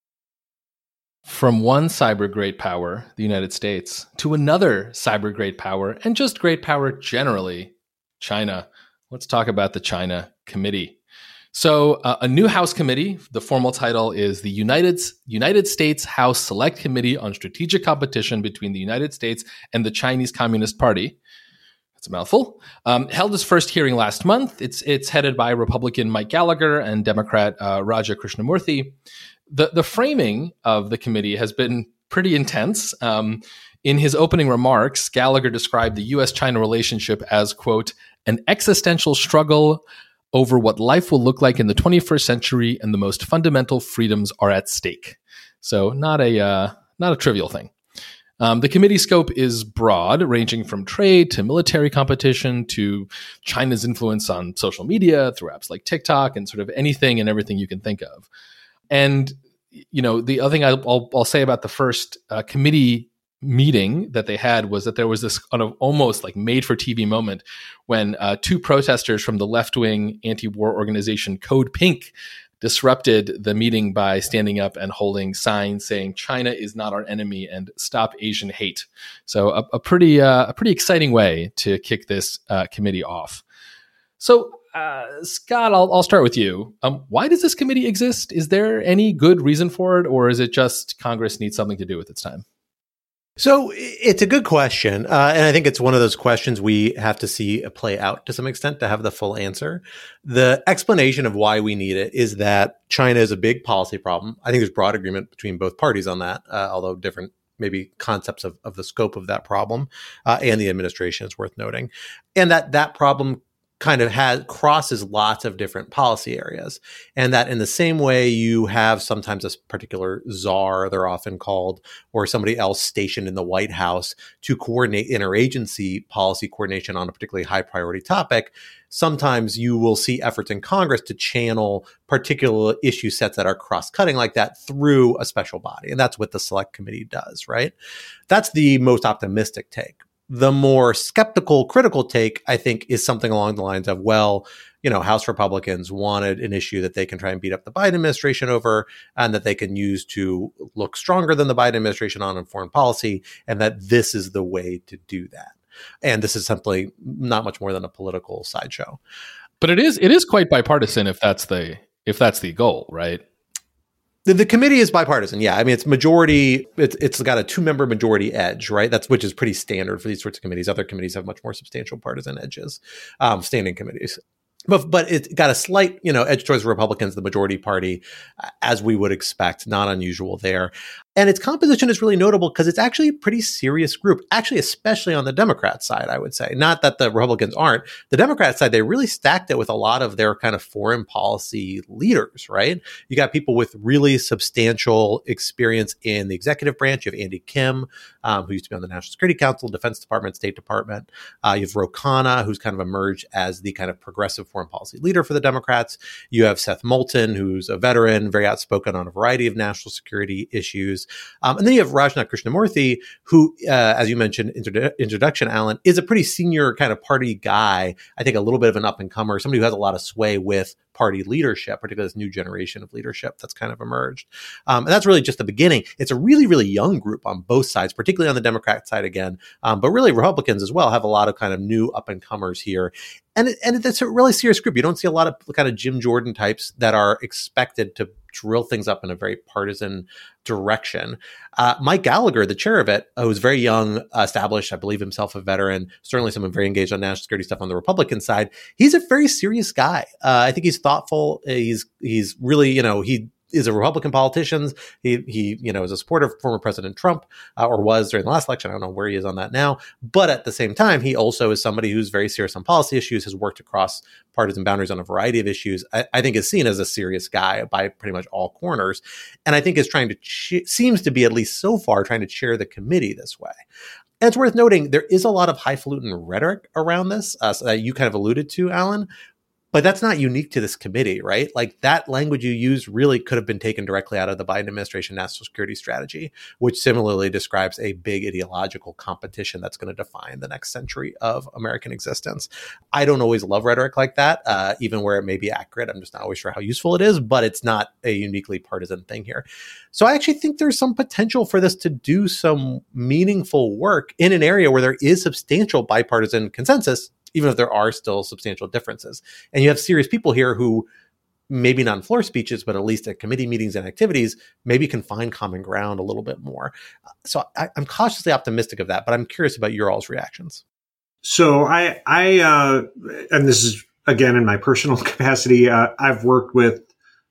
[SPEAKER 2] From one cyber great power, the United States, to another cyber great power and just great power generally, China. Let's talk about the China Committee. So, uh, a new House committee, the formal title is the United, United States House Select Committee on Strategic Competition between the United States and the Chinese Communist Party. That's a mouthful. Um, held its first hearing last month. It's, it's headed by Republican Mike Gallagher and Democrat uh, Raja Krishnamoorthi. The, the framing of the committee has been pretty intense. Um, in his opening remarks, Gallagher described the US China relationship as, quote, an existential struggle over what life will look like in the 21st century and the most fundamental freedoms are at stake. So not a uh, not a trivial thing. Um, the committee scope is broad, ranging from trade to military competition to China's influence on social media through apps like TikTok and sort of anything and everything you can think of. And you know, the other thing I'll, I'll say about the first uh, committee meeting that they had was that there was this kind of almost like made for TV moment when uh, two protesters from the left wing anti war organization Code Pink disrupted the meeting by standing up and holding signs saying China is not our enemy and stop Asian hate. So a, a pretty uh, a pretty exciting way to kick this uh, committee off. So uh, Scott, I'll, I'll start with you. Um, why does this committee exist? Is there any good reason for it, or is it just Congress needs something to do with its time?
[SPEAKER 4] So it's a good question. Uh, and I think it's one of those questions we have to see play out to some extent to have the full answer. The explanation of why we need it is that China is a big policy problem. I think there's broad agreement between both parties on that, uh, although different maybe concepts of, of the scope of that problem uh, and the administration is worth noting. And that that problem kind of has crosses lots of different policy areas. And that in the same way you have sometimes a particular czar they're often called or somebody else stationed in the white house to coordinate interagency policy coordination on a particularly high priority topic sometimes you will see efforts in congress to channel particular issue sets that are cross-cutting like that through a special body. And that's what the select committee does right? That's the most optimistic take the more skeptical, critical take, I think, is something along the lines of, well, you know, House Republicans wanted an issue that they can try and beat up the Biden administration over and that they can use to look stronger than the Biden administration on in foreign policy, and that this is the way to do that. And this is simply not much more than a political sideshow.
[SPEAKER 2] But it is it is quite bipartisan if that's the if that's the goal, right?
[SPEAKER 4] The, the, committee is bipartisan. Yeah, I mean it's majority. It's it's got a two member majority edge, right? That's which is pretty standard for these sorts of committees. Other committees have much more substantial partisan edges. Um, standing committees but but it got a slight you know edge towards Republicans, the majority party, as we would expect. Not unusual there. And its composition is really notable because it's actually a pretty serious group, actually, especially on the Democrat side, I would say. Not that the Republicans aren't. The Democrat side, they really stacked it with a lot of their kind of foreign policy leaders, right? You got people with really substantial experience in the executive branch. You have Andy Kim, um, who used to be on the National Security Council, Defense Department, State Department. Uh, you have Ro Khanna, who's kind of emerged as the kind of progressive foreign policy leader for the Democrats. You have Seth Moulton, who's a veteran, very outspoken on a variety of national security issues. Um, and then you have Rajnath Krishnamoorthi, who, uh, as you mentioned, introdu- introduction, Alan, is a pretty senior kind of party guy. I think a little bit of an up and comer, somebody who has a lot of sway with party leadership, particularly this new generation of leadership that's kind of emerged. Um, and that's really just the beginning. It's a really, really young group on both sides, particularly on the Democrat side again, um, but really Republicans as well have a lot of kind of new up and comers here. And, and it's a really serious group. You don't see a lot of kind of Jim Jordan types that are expected to drill things up in a very partisan direction. Uh, Mike Gallagher, the chair of it, uh, who's very young, established, I believe himself a veteran, certainly someone very engaged on national security stuff on the Republican side. He's a very serious guy. Uh, I think he's thoughtful. He's he's really you know he is a Republican politician. He he you know is a supporter of former President Trump uh, or was during the last election. I don't know where he is on that now, but at the same time, he also is somebody who's very serious on policy issues. Has worked across partisan boundaries on a variety of issues. I, I think is seen as a serious guy by pretty much all corners, and I think is trying to ch- seems to be at least so far trying to chair the committee this way. And it's worth noting there is a lot of highfalutin rhetoric around this uh, so that you kind of alluded to, Alan, but that's not unique to this committee, right? Like that language you use really could have been taken directly out of the Biden administration national security strategy, which similarly describes a big ideological competition that's going to define the next century of American existence. I don't always love rhetoric like that, uh, even where it may be accurate. I'm just not always sure how useful it is, but it's not a uniquely partisan thing here. So I actually think there's some potential for this to do some meaningful work in an area where there is substantial bipartisan consensus even if there are still substantial differences. And you have serious people here who maybe not in floor speeches, but at least at committee meetings and activities, maybe can find common ground a little bit more. So I, am cautiously optimistic of that, but I'm curious about your all's reactions.
[SPEAKER 3] So I, I, uh, and this is again in my personal capacity, uh, I've worked with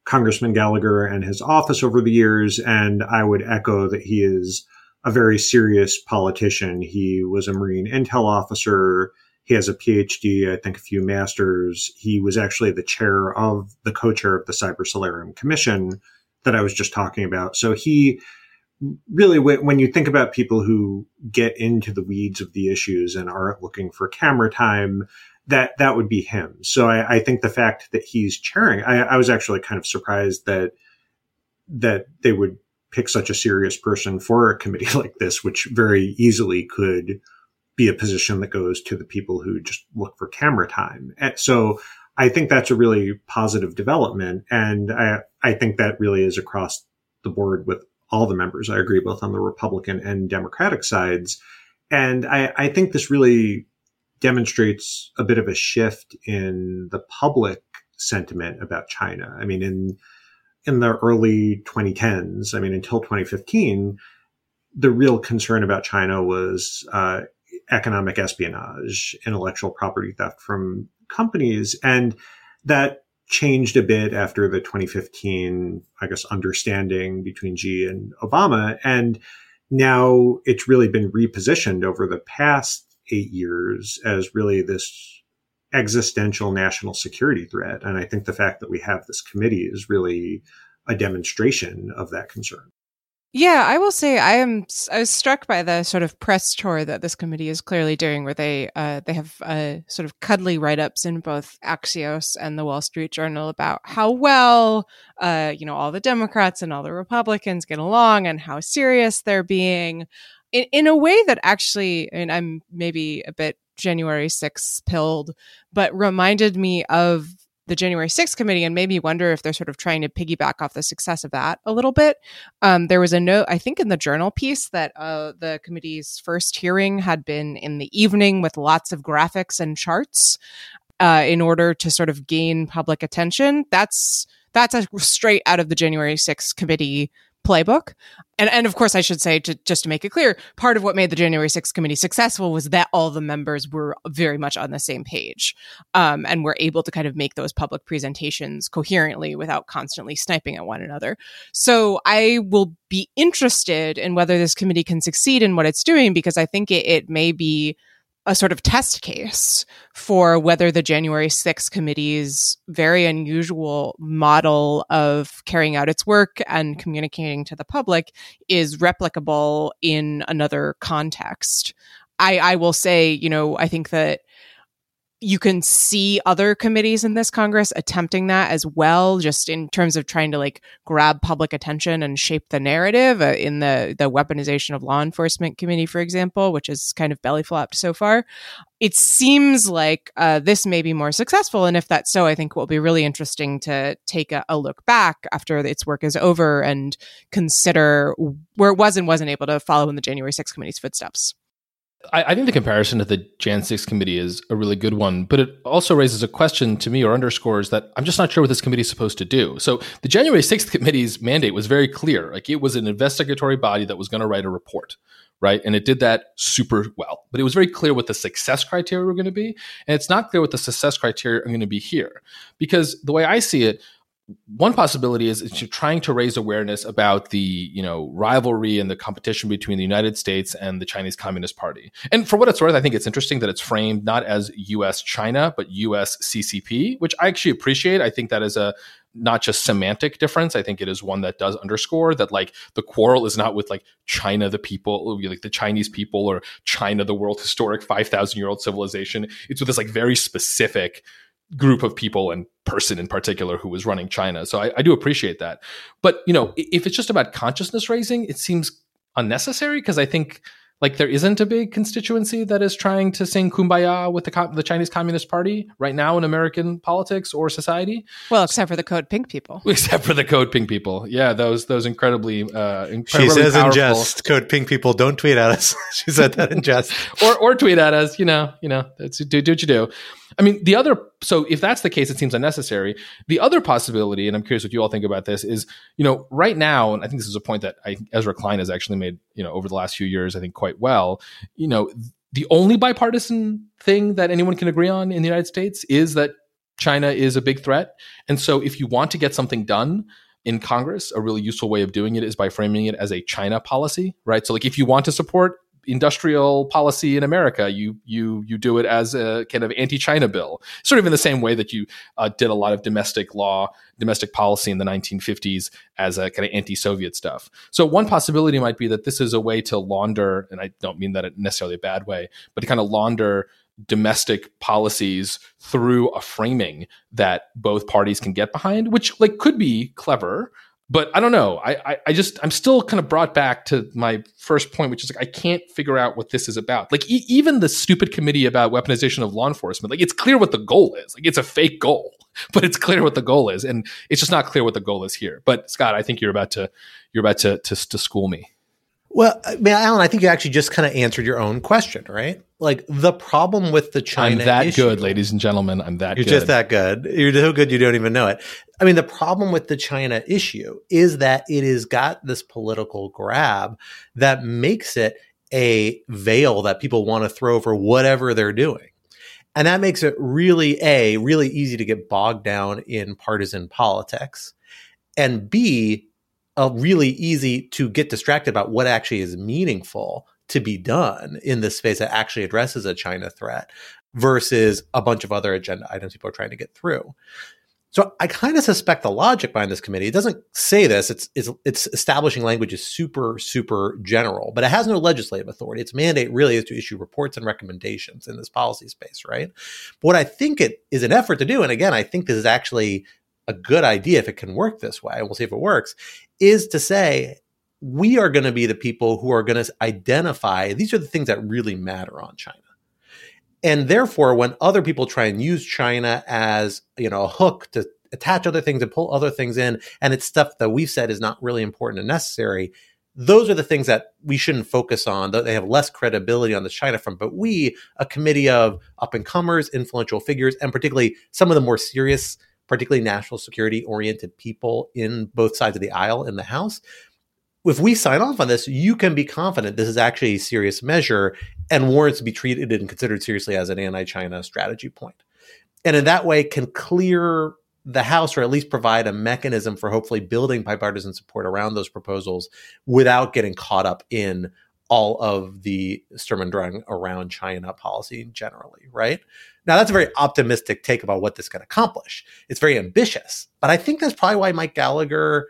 [SPEAKER 3] Congressman Gallagher and his office over the years, and I would echo that he is a very serious politician. He was a Marine intel officer. He has a PhD, I think a few masters. He was actually the chair of the co-chair of the Cyber Solarium Commission that I was just talking about. So he really, when you think about people who get into the weeds of the issues and aren't looking for camera time, that that would be him. So I, I think the fact that he's chairing, I, I was actually kind of surprised that that they would pick such a serious person for a committee like this, which very easily could be a position that goes to the people who just look for camera time. And so I think that's a really positive development. And I, I think that really is across the board with all the members. I agree both on the Republican and Democratic sides. And I, I think this really demonstrates a bit of a shift in the public sentiment about China. I mean, in, in the early 2010s, I mean, until 2015, the real concern about China was uh, economic espionage, intellectual property theft from companies. And that changed a bit after the 2015, I guess, understanding between Xi and Obama. And now it's really been repositioned over the past eight years as really this existential national security threat. And I think the fact that we have this committee is really a demonstration of that concern.
[SPEAKER 5] Yeah, I will say I am. I was struck by the sort of press tour that this committee is clearly doing, where they uh, they have uh, sort of cuddly write ups in both Axios and the Wall Street Journal about how well uh, you know all the Democrats and all the Republicans get along and how serious they're being, in, in a way that actually, and I'm maybe a bit January 6th pilled, but reminded me of the January 6th committee and made me wonder if they're sort of trying to piggyback off the success of that a little bit. Um, there was a note, I think, in the journal piece that uh, the committee's first hearing had been in the evening with lots of graphics and charts uh, in order to sort of gain public attention. That's that's a straight out of the January 6th committee playbook. And, and of course, I should say, to, just to make it clear, part of what made the January 6th committee successful was that all the members were very much on the same page um, and were able to kind of make those public presentations coherently without constantly sniping at one another. So I will be interested in whether this committee can succeed in what it's doing because I think it, it may be a sort of test case for whether the January 6th committee's very unusual model of carrying out its work and communicating to the public is replicable in another context. I, I will say, you know, I think that you can see other committees in this Congress attempting that as well, just in terms of trying to like grab public attention and shape the narrative. Uh, in the the weaponization of law enforcement committee, for example, which is kind of belly flopped so far, it seems like uh, this may be more successful. And if that's so, I think it will be really interesting to take a, a look back after its work is over and consider where it was and wasn't able to follow in the January 6 committee's footsteps.
[SPEAKER 2] I, I, think the comparison to the Jan 6 committee is a really good one, but it also raises a question to me or underscores that I'm just not sure what this committee is supposed to do. So the January 6th committee's mandate was very clear. Like it was an investigatory body that was going to write a report, right? And it did that super well. But it was very clear what the success criteria were going to be. And it's not clear what the success criteria are going to be here. Because the way I see it, one possibility is, is trying to raise awareness about the you know rivalry and the competition between the United States and the Chinese Communist Party. And for what it's worth, I think it's interesting that it's framed not as U.S. China but U.S. CCP, which I actually appreciate. I think that is a not just semantic difference. I think it is one that does underscore that like the quarrel is not with like China the people, like the Chinese people, or China the world historic five thousand year old civilization. It's with this like very specific group of people and person in particular who was running China. So I, I do appreciate that. But you know, if it's just about consciousness raising, it seems unnecessary because I think like there isn't a big constituency that is trying to sing kumbaya with the the Chinese Communist Party right now in American politics or society.
[SPEAKER 5] Well, except for the code pink people.
[SPEAKER 2] Except for the code pink people. Yeah, those those incredibly uh incredibly
[SPEAKER 4] She says
[SPEAKER 2] powerful.
[SPEAKER 4] in jest, code pink people don't tweet at us. she said that in jest.
[SPEAKER 2] or or tweet at us, you know, you know, that's, do do what you do. I mean, the other so if that's the case, it seems unnecessary. The other possibility, and I'm curious what you all think about this, is you know, right now, and I think this is a point that I, Ezra Klein has actually made, you know, over the last few years, I think quite well. You know, the only bipartisan thing that anyone can agree on in the United States is that China is a big threat, and so if you want to get something done in Congress, a really useful way of doing it is by framing it as a China policy, right? So, like, if you want to support industrial policy in America. You you you do it as a kind of anti-China bill, sort of in the same way that you uh, did a lot of domestic law, domestic policy in the 1950s as a kind of anti-Soviet stuff. So one possibility might be that this is a way to launder, and I don't mean that in necessarily a bad way, but to kind of launder domestic policies through a framing that both parties can get behind, which like could be clever but I don't know. I, I, I just I'm still kind of brought back to my first point, which is like I can't figure out what this is about. Like e- even the stupid committee about weaponization of law enforcement, like it's clear what the goal is. Like it's a fake goal, but it's clear what the goal is, and it's just not clear what the goal is here. But Scott, I think you're about to you're about to to, to school me.
[SPEAKER 4] Well, uh, I mean, Alan, I think you actually just kind of answered your own question, right? Like the problem with the China
[SPEAKER 2] I'm that
[SPEAKER 4] issue,
[SPEAKER 2] good, ladies and gentlemen. I'm that
[SPEAKER 4] You're
[SPEAKER 2] good.
[SPEAKER 4] just that good. You're so good you don't even know it. I mean, the problem with the China issue is that it has got this political grab that makes it a veil that people want to throw over whatever they're doing. And that makes it really a really easy to get bogged down in partisan politics. And B, really easy to get distracted about what actually is meaningful to be done in this space that actually addresses a China threat versus a bunch of other agenda items people are trying to get through. So I kind of suspect the logic behind this committee. It doesn't say this. It's, it's it's establishing language is super super general, but it has no legislative authority. Its mandate really is to issue reports and recommendations in this policy space, right? But what I think it is an effort to do, and again, I think this is actually a good idea if it can work this way. We'll see if it works. Is to say we are going to be the people who are going to identify these are the things that really matter on China. And therefore, when other people try and use China as, you know, a hook to attach other things and pull other things in, and it's stuff that we've said is not really important and necessary, those are the things that we shouldn't focus on. They have less credibility on the China front. But we, a committee of up and comers, influential figures, and particularly some of the more serious, particularly national security oriented people in both sides of the aisle in the House, if we sign off on this, you can be confident this is actually a serious measure and warrants to be treated and considered seriously as an anti-China strategy point. And in that way, can clear the House or at least provide a mechanism for hopefully building bipartisan support around those proposals without getting caught up in all of the Sturm und Drang around China policy generally, right? Now, that's a very optimistic take about what this can accomplish. It's very ambitious, but I think that's probably why Mike Gallagher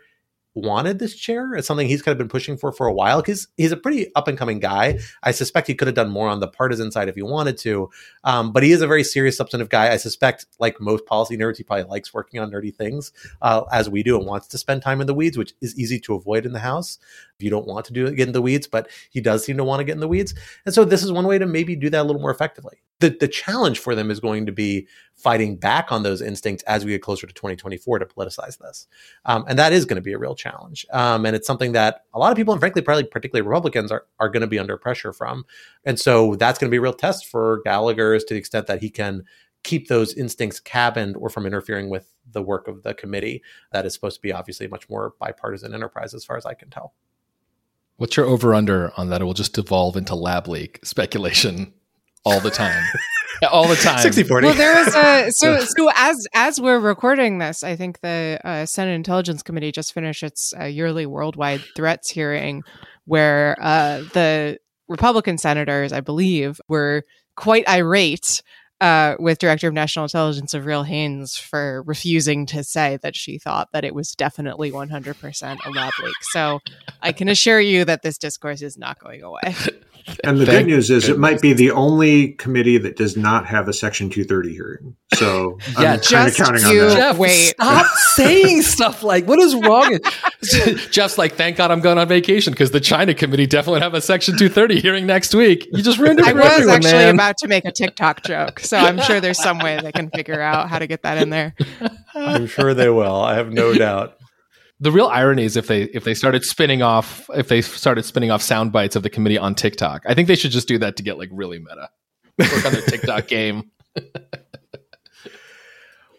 [SPEAKER 4] wanted this chair. It's something he's kind of been pushing for for a while because he's a pretty up and coming guy. I suspect he could have done more on the partisan side if he wanted to, um, but he is a very serious, substantive guy. I suspect, like most policy nerds, he probably likes working on nerdy things uh, as we do and wants to spend time in the weeds, which is easy to avoid in the house if you don't want to do it, get in the weeds. But he does seem to want to get in the weeds, and so this is one way to maybe do that a little more effectively. The the challenge for them is going to be fighting back on those instincts as we get closer to 2024 to politicize this. Um, and that is going to be a real challenge. Um, and it's something that a lot of people, and frankly, probably particularly Republicans, are, are going to be under pressure from. And so that's going to be a real test for Gallagher's to the extent that he can keep those instincts cabined or from interfering with the work of the committee that is supposed to be obviously much more bipartisan enterprise as far as I can tell.
[SPEAKER 2] What's your over under on that? It will just devolve into lab leak speculation all the time. all the time.
[SPEAKER 4] 60 40.
[SPEAKER 5] Well, there was a so so as as we're recording this, I think the uh, Senate Intelligence Committee just finished its uh, yearly worldwide threats hearing, where uh, the Republican senators, I believe, were quite irate uh, with Director of National Intelligence Avril Haines for refusing to say that she thought that it was definitely 100% a lab leak. So I can assure you that this discourse is not going away.
[SPEAKER 3] And the
[SPEAKER 2] Thank
[SPEAKER 3] good news is it might be the only committee that does not have a Section 230 hearing. So
[SPEAKER 2] Yeah,
[SPEAKER 3] I'm kind of
[SPEAKER 5] just
[SPEAKER 3] counting on
[SPEAKER 5] you-
[SPEAKER 3] that.
[SPEAKER 2] Jeff,
[SPEAKER 5] Wait.
[SPEAKER 2] stop saying stuff like what is wrong? Jeff's like, thank God I'm going on vacation because the China committee definitely have a Section 230 hearing next week. You just ruined it
[SPEAKER 5] I was
[SPEAKER 2] everyone,
[SPEAKER 5] actually
[SPEAKER 2] man.
[SPEAKER 5] about to make a TikTok joke, so I'm sure there's some way they can figure out how to get that in there.
[SPEAKER 4] I'm sure they will. I have no doubt.
[SPEAKER 2] The real irony is if they if they started spinning off if they started spinning off sound bites of the committee on TikTok. I think they should just do that to get like really meta. Work on their TikTok game.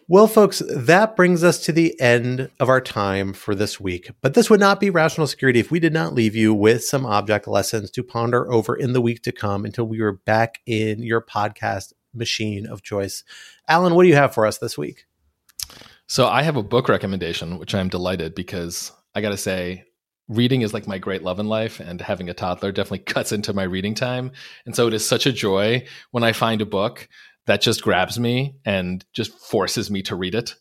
[SPEAKER 4] Well, folks, that brings us to the end of our time for this week. But this would not be rational security if we did not leave you with some object lessons to ponder over in the week to come until we were back in your podcast machine of choice. Alan, what do you have for us this week?
[SPEAKER 2] So I have a book recommendation, which I'm delighted because I got to say, reading is like my great love in life, and having a toddler definitely cuts into my reading time. And so it is such a joy when I find a book that just grabs me and just forces me to read it,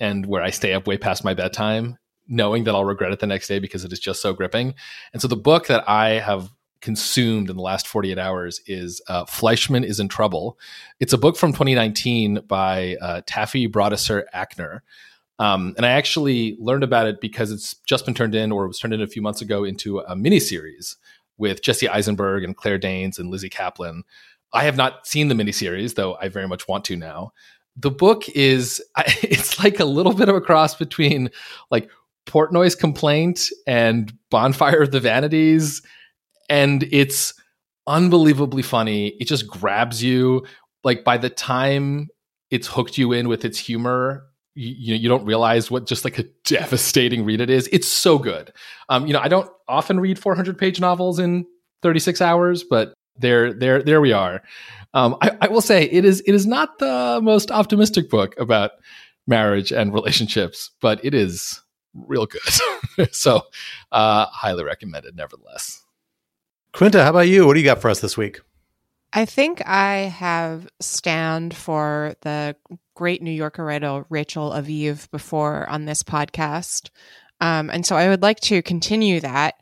[SPEAKER 2] and where I stay up way past my bedtime, knowing that I'll regret it the next day because it is just so gripping. And so the book that I have consumed in the last 48 hours is uh, Fleischman is in Trouble. It's a book from 2019 by uh, Taffy Brodesser Akner. Um, and I actually learned about it because it's just been turned in, or was turned in a few months ago, into a miniseries with Jesse Eisenberg and Claire Danes and Lizzy Caplan. I have not seen the miniseries, though I very much want to now. The book is, it's like a little bit of a cross between like Portnoy's Complaint and Bonfire of the Vanities. And it's unbelievably funny. It just grabs you. Like by the time it's hooked you in with its humor, you, you don't realize what just like a devastating read it is. It's so good. Um, you know, I don't often read 400 page novels in 36 hours, but there, there, there we are. Um, I, I will say it is it is not the most optimistic book about marriage and relationships, but it is real good. so, uh, highly recommended, nevertheless.
[SPEAKER 4] Quinta, how about you? What do you got for us this week?
[SPEAKER 5] I think I have stand for the great New Yorker writer Rachel Aviv before on this podcast. Um, and so I would like to continue that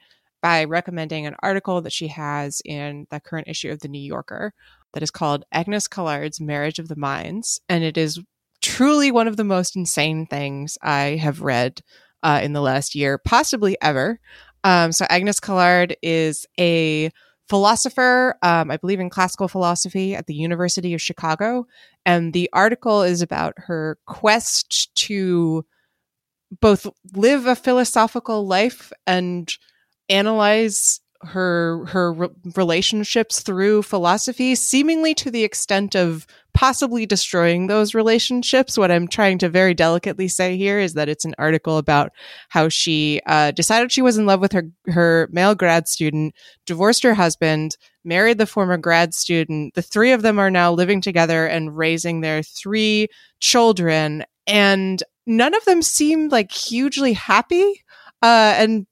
[SPEAKER 5] by recommending an article that she has in the current issue of The New Yorker that is called Agnes Callard's Marriage of the Minds. And it is truly one of the most insane things I have read uh, in the last year, possibly ever. Um, so Agnes Callard is a philosopher, um, I believe in classical philosophy at the University of Chicago. And the article is about her quest to both live a philosophical life and analyze her her re- relationships through philosophy seemingly to the extent of possibly destroying those relationships. What i'm trying to very delicately say here is that it's an article about how she uh, decided she was in love with her her male grad student divorced her husband married the former grad student. The three of them are now living together and raising their three children. And none of them seem like hugely happy. Uh, and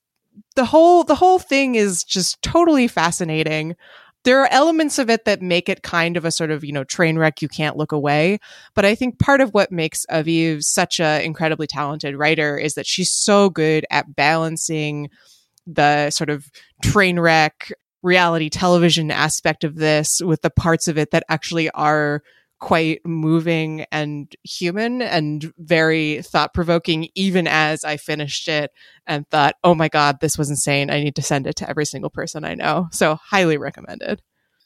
[SPEAKER 5] the whole the whole thing is just totally fascinating. There are elements of it that make it kind of a sort of you know train wreck. You can't look away. But I think part of what makes Aviv such an incredibly talented writer is that she's so good at balancing the sort of train wreck reality television aspect of this with the parts of it that actually are quite moving and human and very thought provoking, even as I finished it and thought, oh my God, this was insane. I need to send it to every single person I know. So, highly recommended.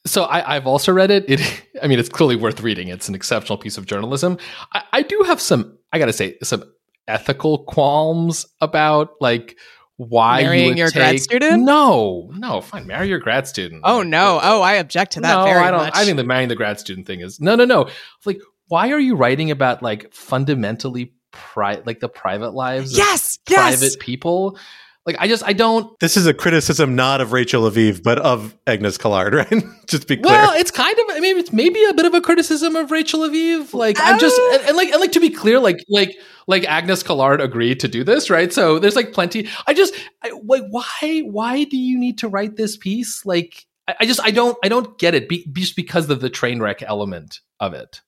[SPEAKER 2] So I, I've also read it. It, I mean, it's clearly worth reading. It's an exceptional piece of journalism. I, I do have some, I got to say, some ethical qualms about like why
[SPEAKER 5] Marrying
[SPEAKER 2] you
[SPEAKER 5] your
[SPEAKER 2] take,
[SPEAKER 5] grad student?
[SPEAKER 2] No, no, fine. Marry your grad student.
[SPEAKER 5] Oh no. Oh, I object to that
[SPEAKER 2] no,
[SPEAKER 5] very
[SPEAKER 2] I don't.
[SPEAKER 5] much.
[SPEAKER 2] I think the marrying the grad student thing is no, no, no. Like, why are you writing about like fundamentally pri- like the private lives of
[SPEAKER 5] yes, yes.
[SPEAKER 2] private people? Like, I just, I don't.
[SPEAKER 4] This is a criticism not of Rachel Aviv, but of Agnes Callard, right? Just to be clear.
[SPEAKER 2] Well, it's kind of. I mean, it's maybe a bit of a criticism of Rachel Aviv. Like, I'm just
[SPEAKER 5] Oh.
[SPEAKER 2] and, and like and like to be clear, like like like Agnes Callard agreed to do this, right? So there's like plenty. I just I, like why why do you need to write this piece? Like, I, I just I don't I don't get it. Be, just because of the train wreck element of it.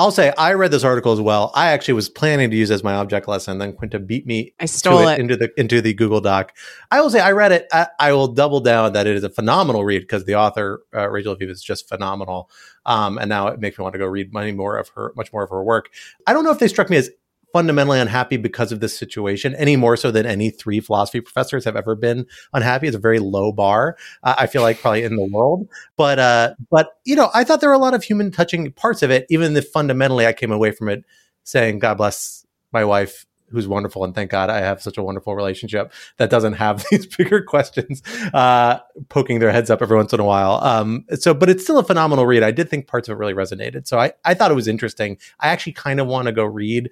[SPEAKER 4] I'll say I read this article as well. I actually was planning to use as my object lesson. Then Quinta beat me.
[SPEAKER 5] I stole
[SPEAKER 4] it,
[SPEAKER 5] it,
[SPEAKER 4] into the into the Google Doc. I will say I read it. I, I will double down that it is a phenomenal read because the author uh, Rachel Aviv is just phenomenal. Um, and now it makes me want to go read many more of her, much more of her work. I don't know if they struck me as fundamentally unhappy because of this situation any more so than any three philosophy professors have ever been unhappy. It's a very low bar uh, i feel like probably in the world. But uh but you know i thought there were a lot of human touching parts of it even if fundamentally i came away from it saying god bless my wife who's wonderful and thank god i have such a wonderful relationship that doesn't have these bigger questions uh, poking their heads up every once in a while. Um, so but it's still a phenomenal read. I did think parts of it really resonated. So i, I thought it was interesting. I actually kind of want to go read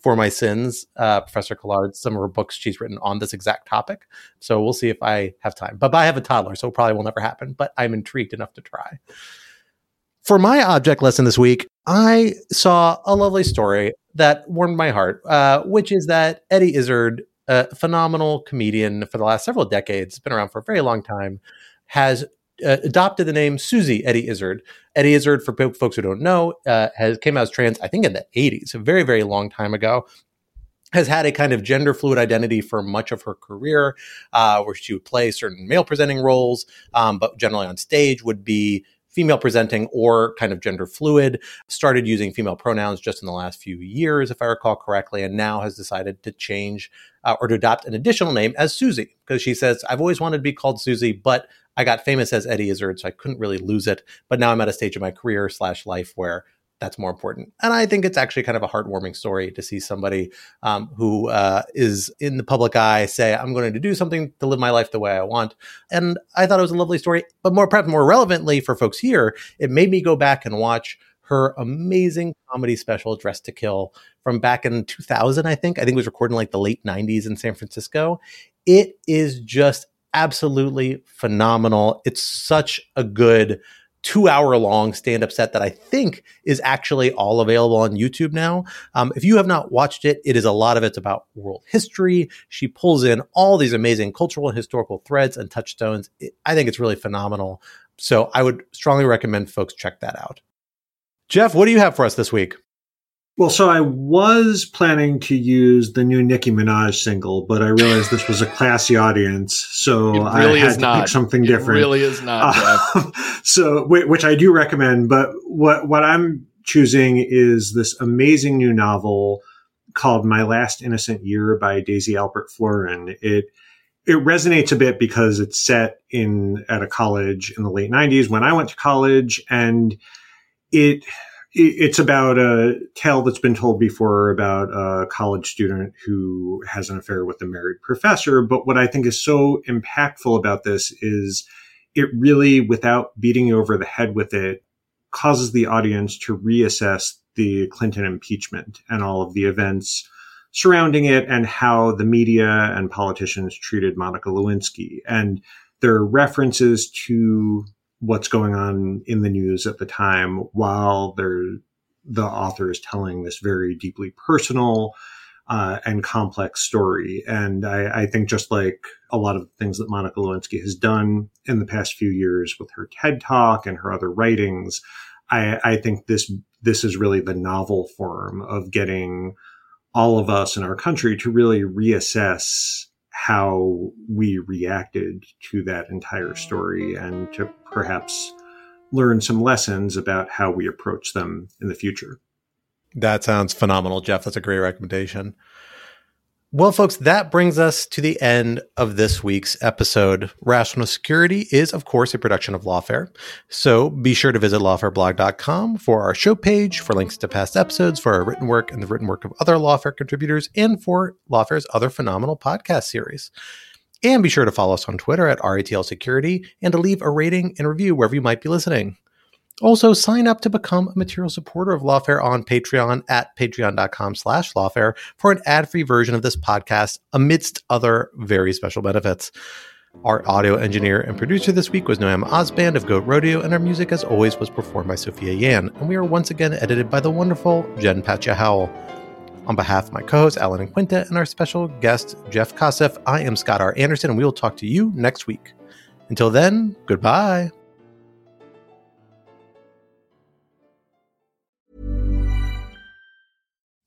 [SPEAKER 4] for my sins, uh, Professor Callard, some of her books she's written on this exact topic. So we'll see if I have time. But, but I have a toddler, so it probably will never happen. But I'm intrigued enough to try. For my object lesson this week, I saw a lovely story that warmed my heart, uh, which is that Eddie Izzard, a phenomenal comedian for the last several decades, been around for a very long time, has uh, adopted the name Susie Eddie Izzard. Eddie Izzard, for folks who don't know, uh, has came out as trans, I think, in the 80s, a very, very long time ago. Has had a kind of gender fluid identity for much of her career, uh, where she would play certain male presenting roles, um, but generally on stage would be female presenting or kind of gender fluid, started using female pronouns just in the last few years, if I recall correctly, and now has decided to change uh, or to adopt an additional name as Susie, because she says, I've always wanted to be called Susie, but I got famous as Eddie Izzard, so I couldn't really lose it. But now I'm at a stage of my career slash life where that's more important. And I think it's actually kind of a heartwarming story to see somebody um, who uh, is in the public eye say, I'm going to do something to live my life the way I want. And I thought it was a lovely story. But more, perhaps more relevantly for folks here, it made me go back and watch her amazing comedy special, Dressed to Kill, from back in 2000, I think. I think it was recorded in like the late 90s in San Francisco. It is just absolutely phenomenal. It's such a good two hour long stand up set that I think is actually all available on YouTube now. Um, if you have not watched it, it is a lot of it's about world history. She pulls in all these amazing cultural and historical threads and touchstones. It, I think it's really phenomenal. So I would strongly recommend folks check that out. Jeff, what do you have for us this week?
[SPEAKER 3] Well, so I was planning to use the new Nicki Minaj single, but I realized this was a classy audience, so
[SPEAKER 2] really
[SPEAKER 3] I had to
[SPEAKER 2] not.
[SPEAKER 3] pick something different.
[SPEAKER 2] It really is not.
[SPEAKER 3] Uh, so, which I do recommend, but what what I'm choosing is this amazing new novel called My Last Innocent Year by Daisy Alpert Florin. It it resonates a bit because it's set in at a college in the late 90s when I went to college and it it's about a tale that's been told before about a college student who has an affair with a married professor. But what I think is so impactful about this is it really, without beating you over the head with it, causes the audience to reassess the Clinton impeachment and all of the events surrounding it and how the media and politicians treated Monica Lewinsky. And there are references to what's going on in the news at the time while the author is telling this very deeply personal uh, and complex story. And I, I, think just like a lot of things that Monica Lewinsky has done in the past few years with her TED Talk and her other writings, I, I think this this is really the novel form of getting all of us in our country to really reassess how we reacted to that entire story and to perhaps learn some lessons about how we approach them in the future.
[SPEAKER 4] That sounds phenomenal, Jeff. That's a great recommendation. Well, folks, that brings us to the end of this week's episode. Rational Security is, of course, a production of Lawfare. So be sure to visit lawfareblog.com for our show page, for links to past episodes, for our written work and the written work of other Lawfare contributors, and for Lawfare's other phenomenal podcast series. And be sure to follow us on Twitter at RATL Security and to leave a rating and review wherever you might be listening. Also, sign up to become a material supporter of Lawfare on Patreon at patreon.com slash lawfare for an ad-free version of this podcast amidst other very special benefits. Our audio engineer and producer this week was Noam Osband of Goat Rodeo, and our music, as always, was performed by Sophia Yan. And we are once again edited by the wonderful Jen Patja Howell. On behalf of my co-hosts Alan and Quinta and our special guest Jeff Kosseff, I am Scott R. Anderson, and we will talk to you next week. Until then, goodbye.